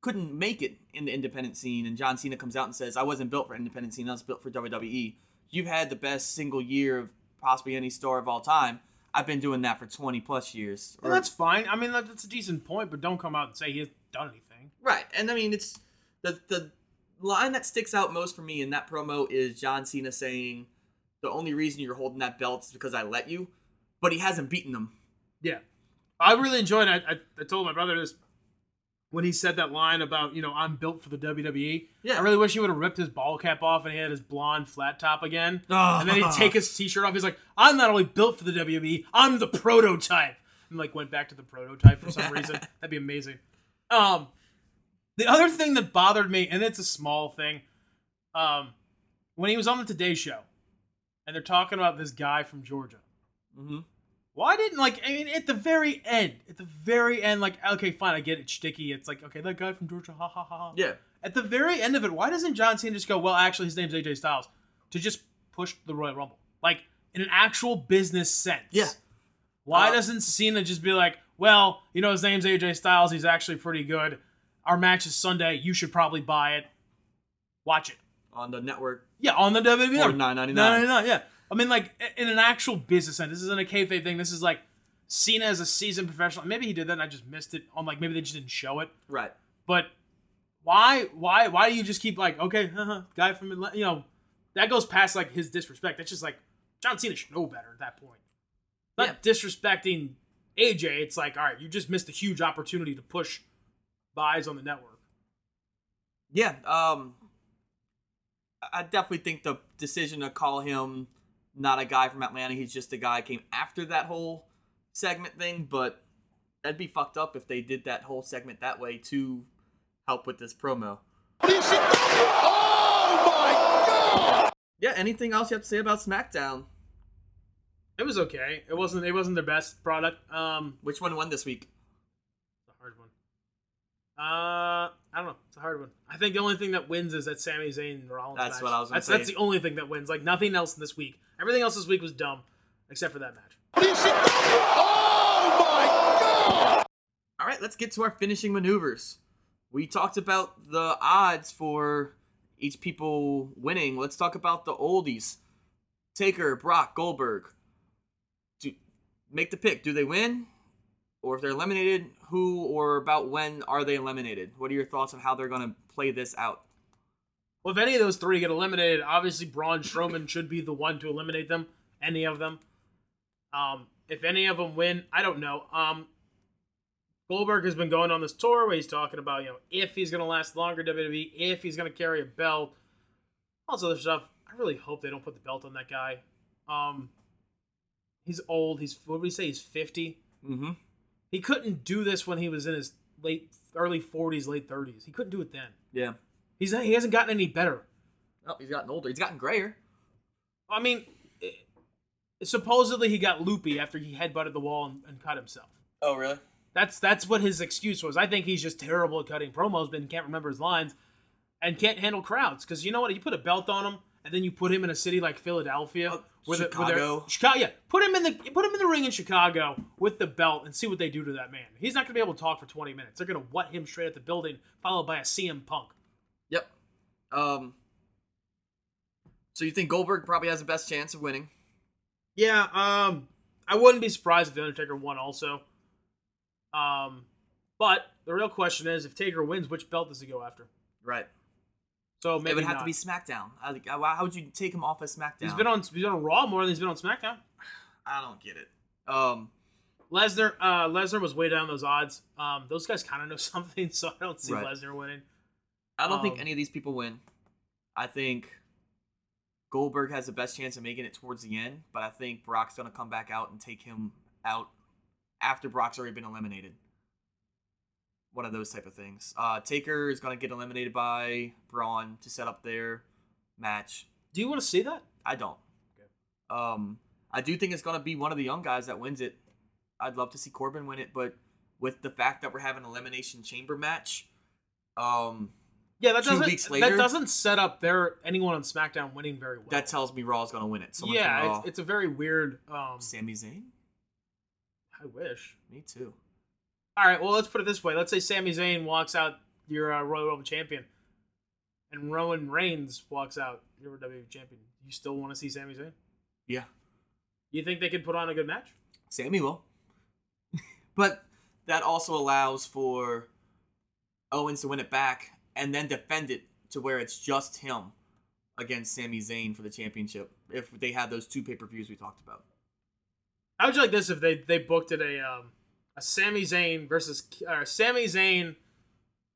couldn't make it in the independent scene, and John Cena comes out and says, "I wasn't built for independent scene. I was built for WWE." You've had the best single year of possibly any star of all time. I've been doing that for 20 plus years. And that's fine. I mean, that's a decent point, but don't come out and say he hasn't done anything. Right, and I mean it's the the line that sticks out most for me in that promo is John Cena saying, "The only reason you're holding that belt is because I let you," but he hasn't beaten them. Yeah, I really enjoyed. It. I, I, I told my brother this when he said that line about you know I'm built for the WWE. Yeah. I really wish he would have ripped his ball cap off and he had his blonde flat top again. Oh. And then he'd take his t-shirt off. He's like, I'm not only built for the WWE, I'm the prototype. And like went back to the prototype for some reason. That'd be amazing. Um, the other thing that bothered me, and it's a small thing, um, when he was on the Today Show, and they're talking about this guy from Georgia. Mhm. Why didn't like I mean at the very end, at the very end, like okay, fine, I get it, sticky. It's like okay, that guy from Georgia, ha ha ha. ha. Yeah, At the very end of it, why doesn't John Cena just go, well, actually, his name's AJ Styles, to just push the Royal Rumble? Like, in an actual business sense. Yeah. Why Uh, doesn't Cena just be like, well, you know, his name's AJ Styles, he's actually pretty good. Our match is Sunday, you should probably buy it. Watch it. On the network. Yeah, on the WWE. For $9.99. $9.99, yeah. I mean, like, in an actual business sense, this isn't a kayfabe thing. This is like Cena as a seasoned professional. Maybe he did that and I just missed it. On like, maybe they just didn't show it. Right. But why why why do you just keep like okay uh guy from Atlanta you know that goes past like his disrespect that's just like John Cena should know better at that point not disrespecting AJ it's like all right you just missed a huge opportunity to push buys on the network Yeah. Um, I definitely think the decision to call him not a guy from Atlanta, he's just a guy came after that whole segment thing. But that'd be fucked up if they did that whole segment that way to help with this promo. Yeah. Anything else you have to say about SmackDown? it was okay it wasn't it wasn't their best product um Which one won this week? it's a hard one uh I don't know it's a hard one I think the only thing that wins is that Sami Zayn and Rollins That's match. what I was gonna that's, that's the only thing that wins like nothing else in this week everything else this week was dumb except for that match All right, let's get to our finishing maneuvers. We talked about the odds for each people winning. Let's talk about the oldies. Taker, Brock, Goldberg. Do make the pick. Do they win? Or if they're eliminated, who or about when are they eliminated? What are your thoughts on how they're going to play this out? Well, if any of those three get eliminated, obviously Braun Strowman should be the one to eliminate them. Any of them. Um, if any of them win, I don't know. Um, Goldberg has been going on this tour where he's talking about, you know, if he's going to last longer WWE, if he's going to carry a belt, all this other stuff. I really hope they don't put the belt on that guy. Um, he's old. He's what did we say? He's fifty. Mm-hmm. He couldn't do this when he was in his late, early forties, late thirties. He couldn't do it then. Yeah. He's he hasn't gotten any better. Oh, he's gotten older. He's gotten grayer. I mean, eh, supposedly he got loopy after he headbutted the wall and, and cut himself. Oh, really? That's that's what his excuse was. I think he's just terrible at cutting promos, but can't remember his lines and can't handle crowds. Because you know what? You put a belt on him, and then you put him in a city like Philadelphia, Oh, where the- where Chicago. yeah. Put him in the put him in the ring in Chicago with the belt and see what they do to that man. He's not gonna be able to talk for twenty minutes. They're gonna what him straight at the building, followed by a CM Punk. Yep. Um. So you think Goldberg probably has the best chance of winning? Yeah, um, I wouldn't be surprised if the Undertaker won also. Um, but the real question is, if Taker wins, which belt does he go after? Right. So maybe it would have not. to be SmackDown. I, how would you take him off of SmackDown? He's been on he's been on Raw more than he's been on SmackDown. I don't get it. Um. Lesnar, uh, Lesnar was way down those odds. Um, those guys kind of know something, so I don't see Right. Lesnar winning. I don't think Um, any of these people win. I think Goldberg has the best chance of making it towards the end, but I think Brock's gonna come back out and take him out after Brock's already been eliminated. One of those type of things. Uh, Taker is gonna get eliminated by Braun to set up their match. Do you want to see that? I don't. Um, I do think it's gonna be one of the young guys that wins it. I'd love to see Corbin win it, but with the fact that we're having an elimination chamber match, Um, Yeah, that Two doesn't weeks that doesn't set up their anyone on SmackDown winning very well. that tells me Raw's gonna win it. Someone yeah, it's, it's a very weird. Um, Sami Zayn. I wish. Me too. All right, well, let's put it this way. Let's say Sami Zayn walks out your uh, Royal Rumble champion, and Roman Reigns walks out your WWE champion. You still want to see Sami Zayn? Yeah, You think they could put on a good match? Sami will. but that also allows for Owens to win it back and then defend it to where it's just him against Sami Zayn for the championship. If they had those two pay per views we talked about. How would you like this if they they booked it a um a Sami Zayn versus uh, Sami Zayn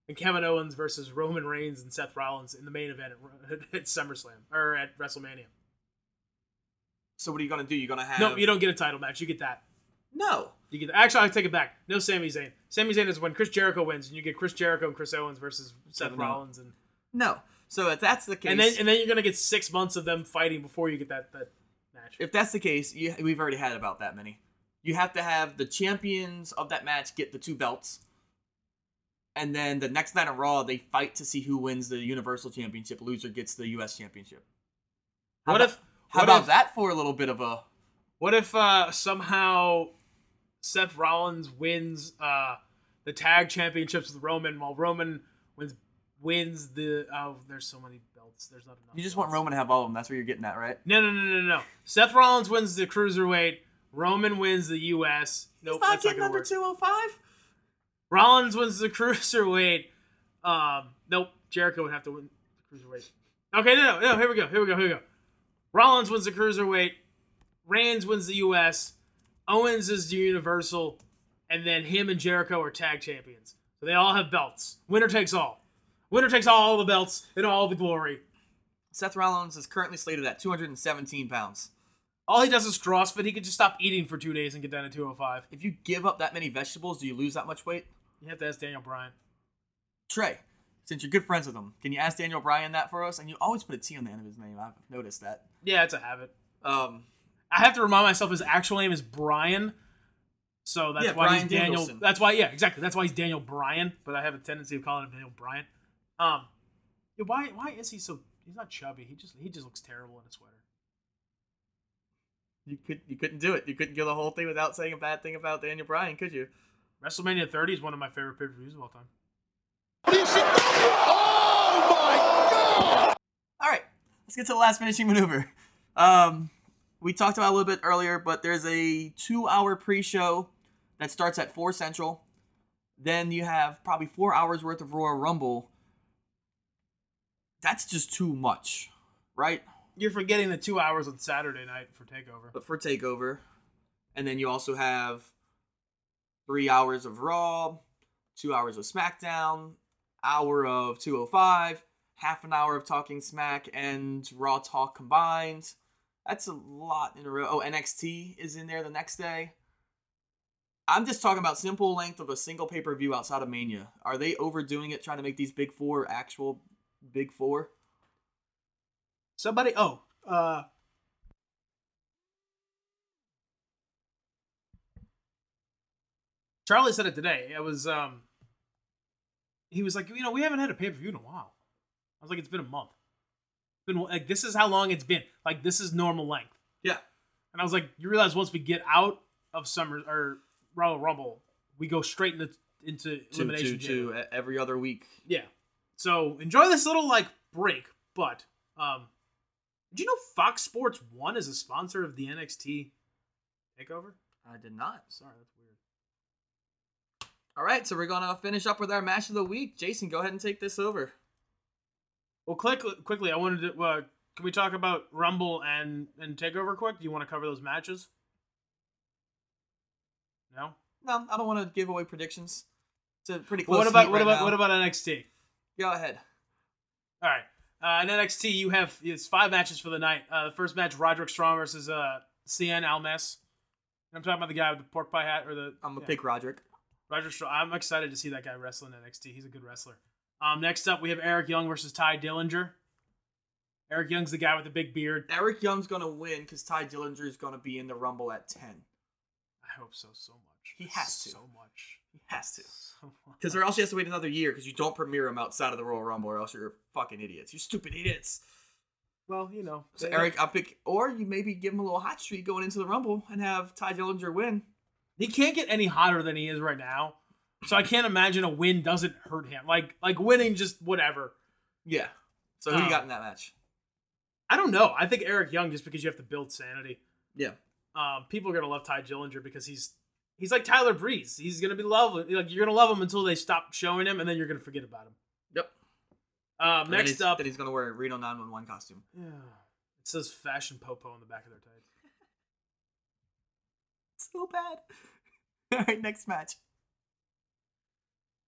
and Kevin Owens versus Roman Reigns and Seth Rollins in the main event at, at SummerSlam or at WrestleMania? So what are you gonna do? You're gonna have No, you don't get a title match. You get that. No. You get that. actually. I take it back. No Sami Zayn. Sami Zayn is when Chris Jericho wins, and you get Chris Jericho and Chris Owens versus Seth Kevin Rollins, and No. So if that's the case, and then and then you're gonna get six months of them fighting before you get that that match. if that's the case, you, we've already had about that many. You have to have the champions of that match get the two belts, and then the next night on Raw they fight to see who wins the Universal Championship. Loser gets the U.S. Championship. How what about, if How what about if- that for a little bit of a? What if uh, somehow Seth Rollins wins uh, the tag championships with Roman, while Roman wins wins the oh, there's so many belts. There's not enough. You just want. Roman to have all of them. That's what you're getting at, right? No, no, no, no, no. Seth Rollins wins the cruiserweight. Roman wins the U.S. Nope, that's not gonna work. 205. Rollins wins the cruiserweight. Um, nope, Jericho would have to win the cruiserweight. Okay, no, no, no. Here we go. Here we go. Here we go. Rollins wins the cruiserweight. Reigns wins the U.S. Owens is the Universal, and then him and Jericho are tag champions. So they all have belts. Winner takes all. Winner takes all the belts and all the glory. Seth Rollins is currently slated at 217 pounds. All he does is CrossFit. He could just stop eating for two days and get down to 205. If you give up that many vegetables, do you lose that much weight? You have to ask Daniel Bryan. Trey, since you're good friends with him, can you ask Daniel Bryan that for us? And you always put a T on the end of his name. I've noticed that. Yeah, it's a habit. Um, I have to remind myself his actual name is Brian. So that's Yeah, why Bryan he's Daniel. Danielson. That's why, yeah, exactly. That's why he's Daniel Bryan. But I have a tendency of calling him Daniel Bryan. Um, why? Why is he so? He's not chubby. He just he just looks terrible in a sweater. You could you couldn't do it. You couldn't go the whole thing without saying a bad thing about Daniel Bryan, could you? WrestleMania 30 is one of my favorite pay per views of all time. Oh my god! All right, let's get to the last finishing maneuver. Um, we talked about it a little bit earlier, but there's a two-hour pre-show that starts at four central. Then you have probably four hours worth of Royal Rumble. That's just too much, right? You're forgetting the two hours on Saturday night for Takeover. But for Takeover, and then you also have three hours of Raw, two hours of SmackDown, hour of 205, half an hour of Talking Smack and Raw Talk combined. That's a lot in a row. Oh, NXT is in there the next day. I'm just talking about simple length of a single pay per view outside of Mania. Are they overdoing it, trying to make these big four actual big four? Somebody, oh, uh, Charlie said it today. It was, um, he was like, you know, we haven't had a pay per view in a while. I was like, it's been a month. It's been like this is how long it's been. Like this is normal length. Yeah. And I was like, you realize once we get out of summer or Royal Rumble, we go straight into into To, elimination to, to every other week. Yeah. So enjoy this little like break, but um did you know Fox Sports One is a sponsor of the NXT takeover? I did not. Sorry, that's weird. All right, so we're gonna finish up with our match of the week. Jason, go ahead and take this over. Well quick, quickly, I wanted to uh can we talk about Rumble and and Takeover quick? Do you want to cover those matches? No. No, I don't want to give away predictions. It's a pretty close. What about heat what right about now. what about NXT? Go ahead. All right. Uh, in NXT, you have it's five matches for the night. Uh, the first match, Roderick Strong versus uh, Cien Almas. I'm talking about the guy with the pork pie hat or the. I'm gonna yeah. pick Roderick. Roger Strong. I'm excited to see that guy wrestle in NXT. He's a good wrestler. Um, next up, we have Eric Young versus Tye Dillinger. Eric Young's the guy with the big beard. Eric Young's gonna win because Tye Dillinger is gonna be in the Rumble at ten. I hope so so much. He has to. so much. He has to. Because or else he has to wait another year because you don't premiere him outside of the Royal Rumble or else you're fucking idiots. You stupid idiots. well, you know, So they- Eric, I'll pick, or you maybe give him a little hot streak going into the Rumble and have Tye Dillinger win. he can't get any hotter than he is right now. So I can't imagine a win doesn't hurt him. Like like winning just whatever. Yeah. So who you Oh. got in that match? I don't know. I think Eric Young just because you have to build sanity. Yeah. Um, people are gonna love Tye Dillinger because he's he's like Tyler Breeze. He's gonna be loved. Like you're gonna love him until they stop showing him, and then you're gonna forget about him. Yep. Um, And then next up, then he's gonna wear a Reno 911 costume. yeah, it says Fashion Popo on the back of their tights. So bad. All right, next match.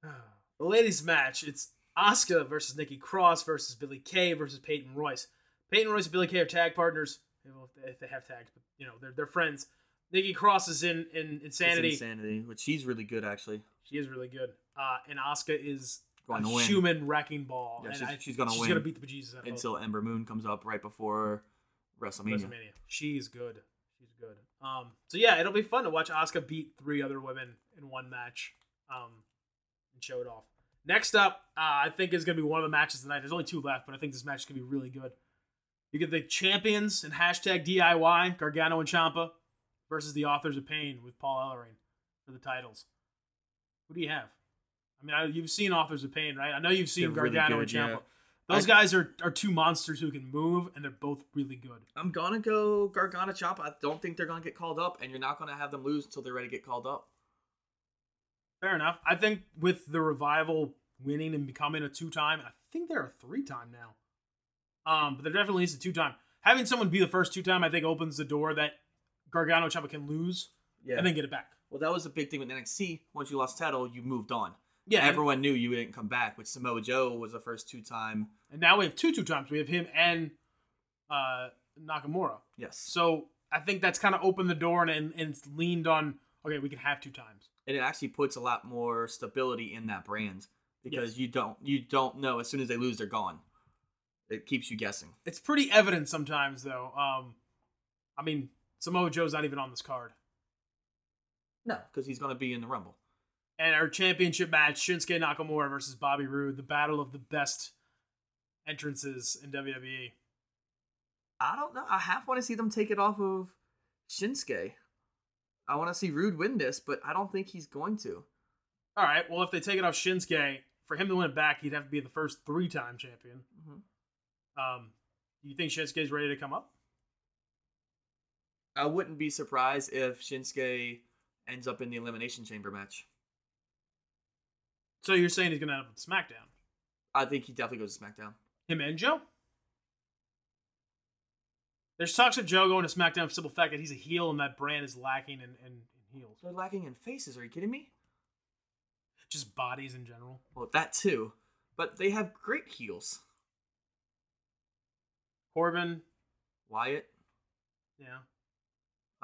the ladies' match. It's Asuka versus Nikki Cross versus Billie Kay versus Peyton Royce. Peyton Royce and Billie Kay are tag partners. Well, if they- if they have tags, but you know they're they're friends. Nikki Cross is in in Insanity. It's insanity, which she's really good actually. She is really good. Uh, and Asuka is Going a to win. human wrecking ball. Yeah, and she's- I- she's gonna she's win gonna beat the bejesus out of Until Ember Moon comes up right before WrestleMania. WrestleMania. She's good. She's good. Um, so yeah, it'll be fun to watch Asuka beat three other women in one match. Um, and show it off. Next up, uh, I think is gonna be one of the matches tonight. There's only two left, but I think this match is gonna be really good. You get the champions and hashtag DIY Gargano and Ciampa versus the Authors of Pain with Paul Ellering for the titles. Who do you have? I mean, I, you've seen Authors of Pain, right? I know you've seen They're really Gargano good, and Ciampa. yeah. Those I- guys are, are two monsters who can move, and they're both really good. I'm gonna go Gargano Chop. I don't think they're gonna get called up, and you're not gonna have them lose until they're ready to get called up. Fair enough. I think with the revival winning and becoming a two time, I think they're a three time now. Um, but they're definitely at least a two time. Having someone be the first two time, I think, opens the door that Gargano Ciampa can lose Yeah. and then get it back. well, that was a big thing with NXT. Once you lost title, you moved on. Yeah, and- Everyone knew you didn't come back. With Samoa Joe was the first two time. And now we have two two times. We have him and uh, Nakamura. Yes. So I think that's kind of opened the door and, and, leaned on. Okay, we can have two times. and it actually puts a lot more stability in that brand because Yes. you don't you don't know as soon as they lose they're gone. It keeps you guessing. It's pretty evident sometimes, though. Um, I mean, Samoa Joe's not even on this card. No, because he's gonna be in the Rumble. and our championship match Shinsuke Nakamura versus Bobby Roode, the battle of the best entrances in. WWE. I don't know. I half want to see them take it off of Shinsuke. I want to see Roode win this, but I don't think he's going to. All right, well, if they take it off Shinsuke, for him to win it back, he'd have to be the first three-time champion. Mhm. Um, you think Shinsuke's ready to come up? I wouldn't be surprised if Shinsuke ends up in the Elimination Chamber match. So you're saying he's going to end up with SmackDown? I think he definitely goes to SmackDown. Him and Joe? There's talks of Joe going to SmackDown for the simple fact that he's a heel and that brand is lacking in, in, in heels. They're lacking in faces. Are you kidding me? Just bodies in general. Well, that too. But they have great heels. Corbin, Wyatt, yeah.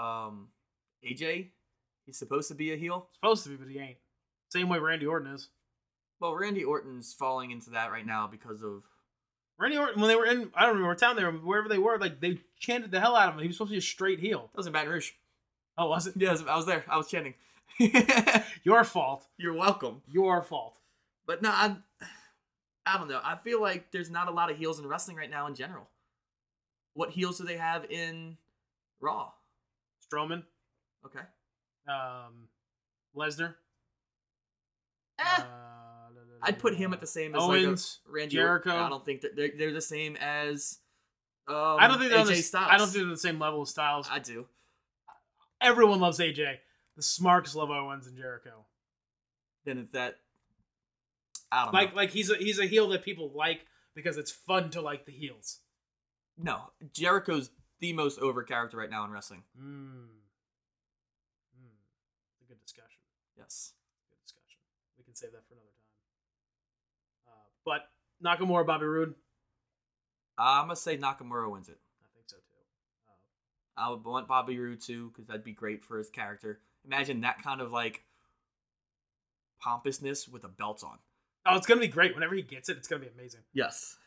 Um, AJ. He's supposed to be a heel. Supposed to be, but he ain't. Same way Randy Orton is. Well, Randy Orton's falling into that right now because of Randy Orton, when they were in, I don't remember what town they were, wherever they were, like they chanted the hell out of him. He was supposed to be a straight heel. that was in Baton Rouge. Oh, was it? Yes, I was there. I was chanting. Your fault. You're welcome. Your fault. But no, I, I don't know. I feel like there's not a lot of heels in wrestling right now in general. What heels do they have in Raw? Strowman, Okay. um, Lesnar. Eh, uh, I'd put him at the same as Owens, like Randy Jericho. I don't think that they're, they're the same as. Um, I don't think they're AJ the, Styles. I don't think they're the same level of styles. I do. Everyone loves AJ. The Smarks love Owens and Jericho. Then it's that. I don't Like know. like he's a he's a heel that people like because it's fun to like the heels. No, Jericho's the most over character right now in wrestling. Mm. Mm. It's a good discussion. Yes. Good discussion. We can save that for another time. Uh, but Nakamura, Bobby Roode, I'm gonna say Nakamura wins it. I think so too. Uh, I would want Bobby Roode too because that'd be great for his character. Imagine that kind of like pompousness with a belt on. oh, it's gonna be great. Whenever he gets it, it's gonna be amazing. Yes.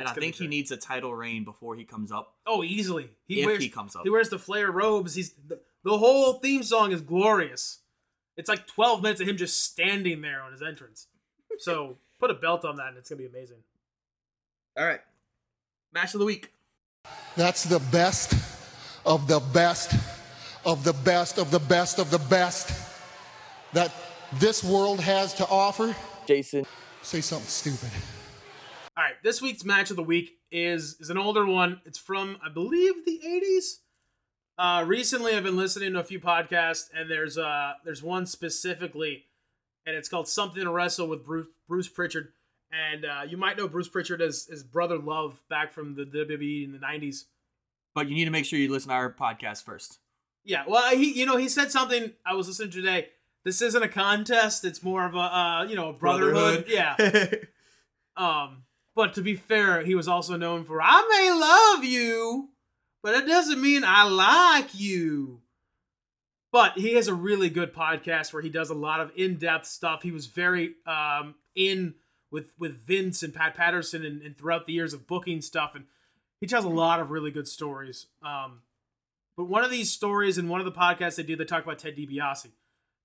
And It's I think he needs a title reign before he comes up. Oh, easily. He If wears he comes up. He wears the flare robes. He's the, the whole theme song is glorious. It's like 12 minutes of him just standing there on his entrance. So put a belt on that, and it's gonna be amazing. All right. Match of the week. That's the best of the best of the best of the best of the best that this world has to offer. Jason. Say something stupid. Right, this week's match of the week is is an older one. It's from I believe the 80s. Uh, recently, I've been listening to a few podcasts, and there's uh there's one specifically, and it's called "Something to Wrestle" with Bruce Bruce Pritchard, and uh, you might know Bruce Pritchard as his brother Love back from the WWE in the 90s. But you need to make sure you listen to our podcast first. Yeah, well, he you know he said something I was listening to today. This isn't a contest; it's more of a uh, you know a brotherhood. Yeah. um, but to be fair, he was also known for I may love you, but it doesn't mean I like you. But he has a really good podcast where he does a lot of in-depth stuff. He was very um, in with with Vince and Pat Patterson and, and throughout the years of booking stuff, and he tells a lot of really good stories. Um, but one of these stories in one of the podcasts they did, they talk about Ted DiBiase.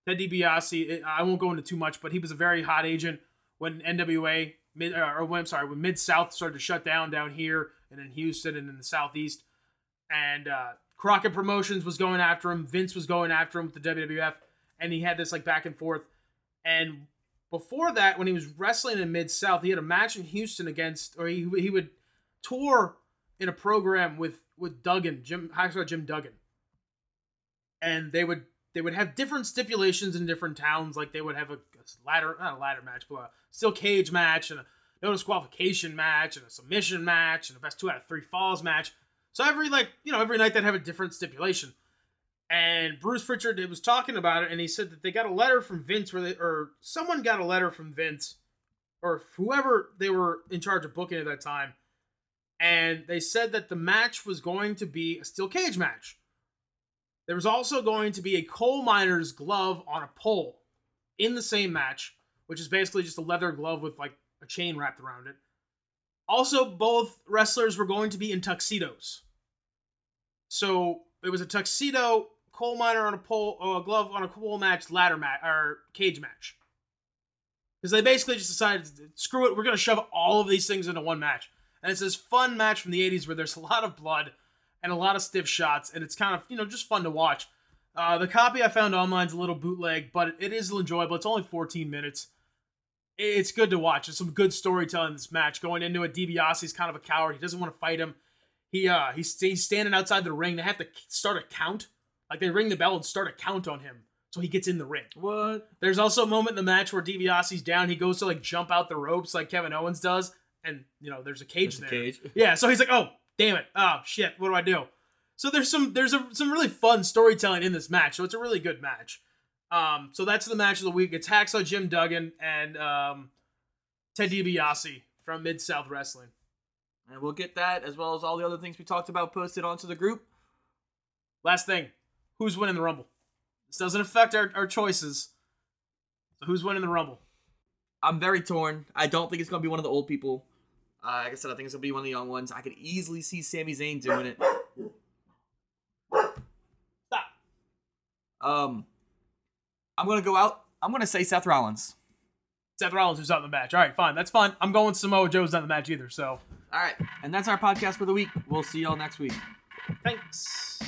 Ted DiBiase, I won't go into too much, but he was a very hot agent when NWA mid or when I'm sorry when Mid South started to shut down down here and in Houston and in the Southeast, and uh, Crockett Promotions was going after him, Vince was going after him with the WWF, and he had this like back and forth. And before that, when he was wrestling in Mid South, he had a match in Houston against, or he he would tour in a program with with Duggan, Jim Hacksaw Jim Duggan, and they would they would have different stipulations in different towns. Like they would have a, a ladder, not a ladder match, but a steel cage match and a no disqualification match and a submission match and a best two out of three falls match. So every like you know every night they'd have a different stipulation. And Bruce Pritchard was talking about it, and he said that they got a letter from Vince, where they or someone got a letter from Vince, or whoever they were in charge of booking at that time, and they said that the match was going to be a steel cage match. There was also going to be a coal miner's glove on a pole in the same match, which is basically just a leather glove with like a chain wrapped around it. Also, both wrestlers were going to be in tuxedos. So it was a tuxedo, coal miner on a pole, a glove on a pole match, ladder match, or cage match. Because they basically just decided, screw it, we're to shove all of these things into one match. And it's this fun match from the 80s where there's a lot of blood and a lot of stiff shots, and it's kind of, you know, just fun to watch. Uh, the copy I found online is a little bootleg, but it is enjoyable. It's only 14 minutes. It's good to watch. There's some good storytelling in this match. Going into it, DiBiase's kind of a coward. He doesn't want to fight him. He uh he's, he's standing outside the ring. They have to start a count. Like they ring the bell and start a count on him. So he gets in the ring. What? There's also a moment in the match where DiBiase's down. He goes to like jump out the ropes like Kevin Owens does, and you know there's a cage There's a there. cage. Yeah, so he's like, oh damn it, oh shit, what do I do? So there's some there's a, some really fun storytelling in this match. So it's a really good match. Um, so that's the match of the week. It's Hacksaw Jim Duggan and um, Ted DiBiase from Mid South Wrestling. And we'll get that as well as all the other things we talked about posted onto the group. Last thing, who's winning the Rumble? This doesn't affect our, our choices. So who's winning the Rumble? I'm very torn. I don't think it's gonna be one of the old people. Uh, like I said, I think it's gonna be one of the young ones. I could easily see Sami Zayn doing it. Stop. Um, I'm gonna go out. I'm gonna say Seth Rollins. Seth Rollins who's out in the match. All right, fine, that's fine. I'm going Samoa Joe's not in the match either. So All right, and that's our podcast for the week. We'll see y'all next week. thanks.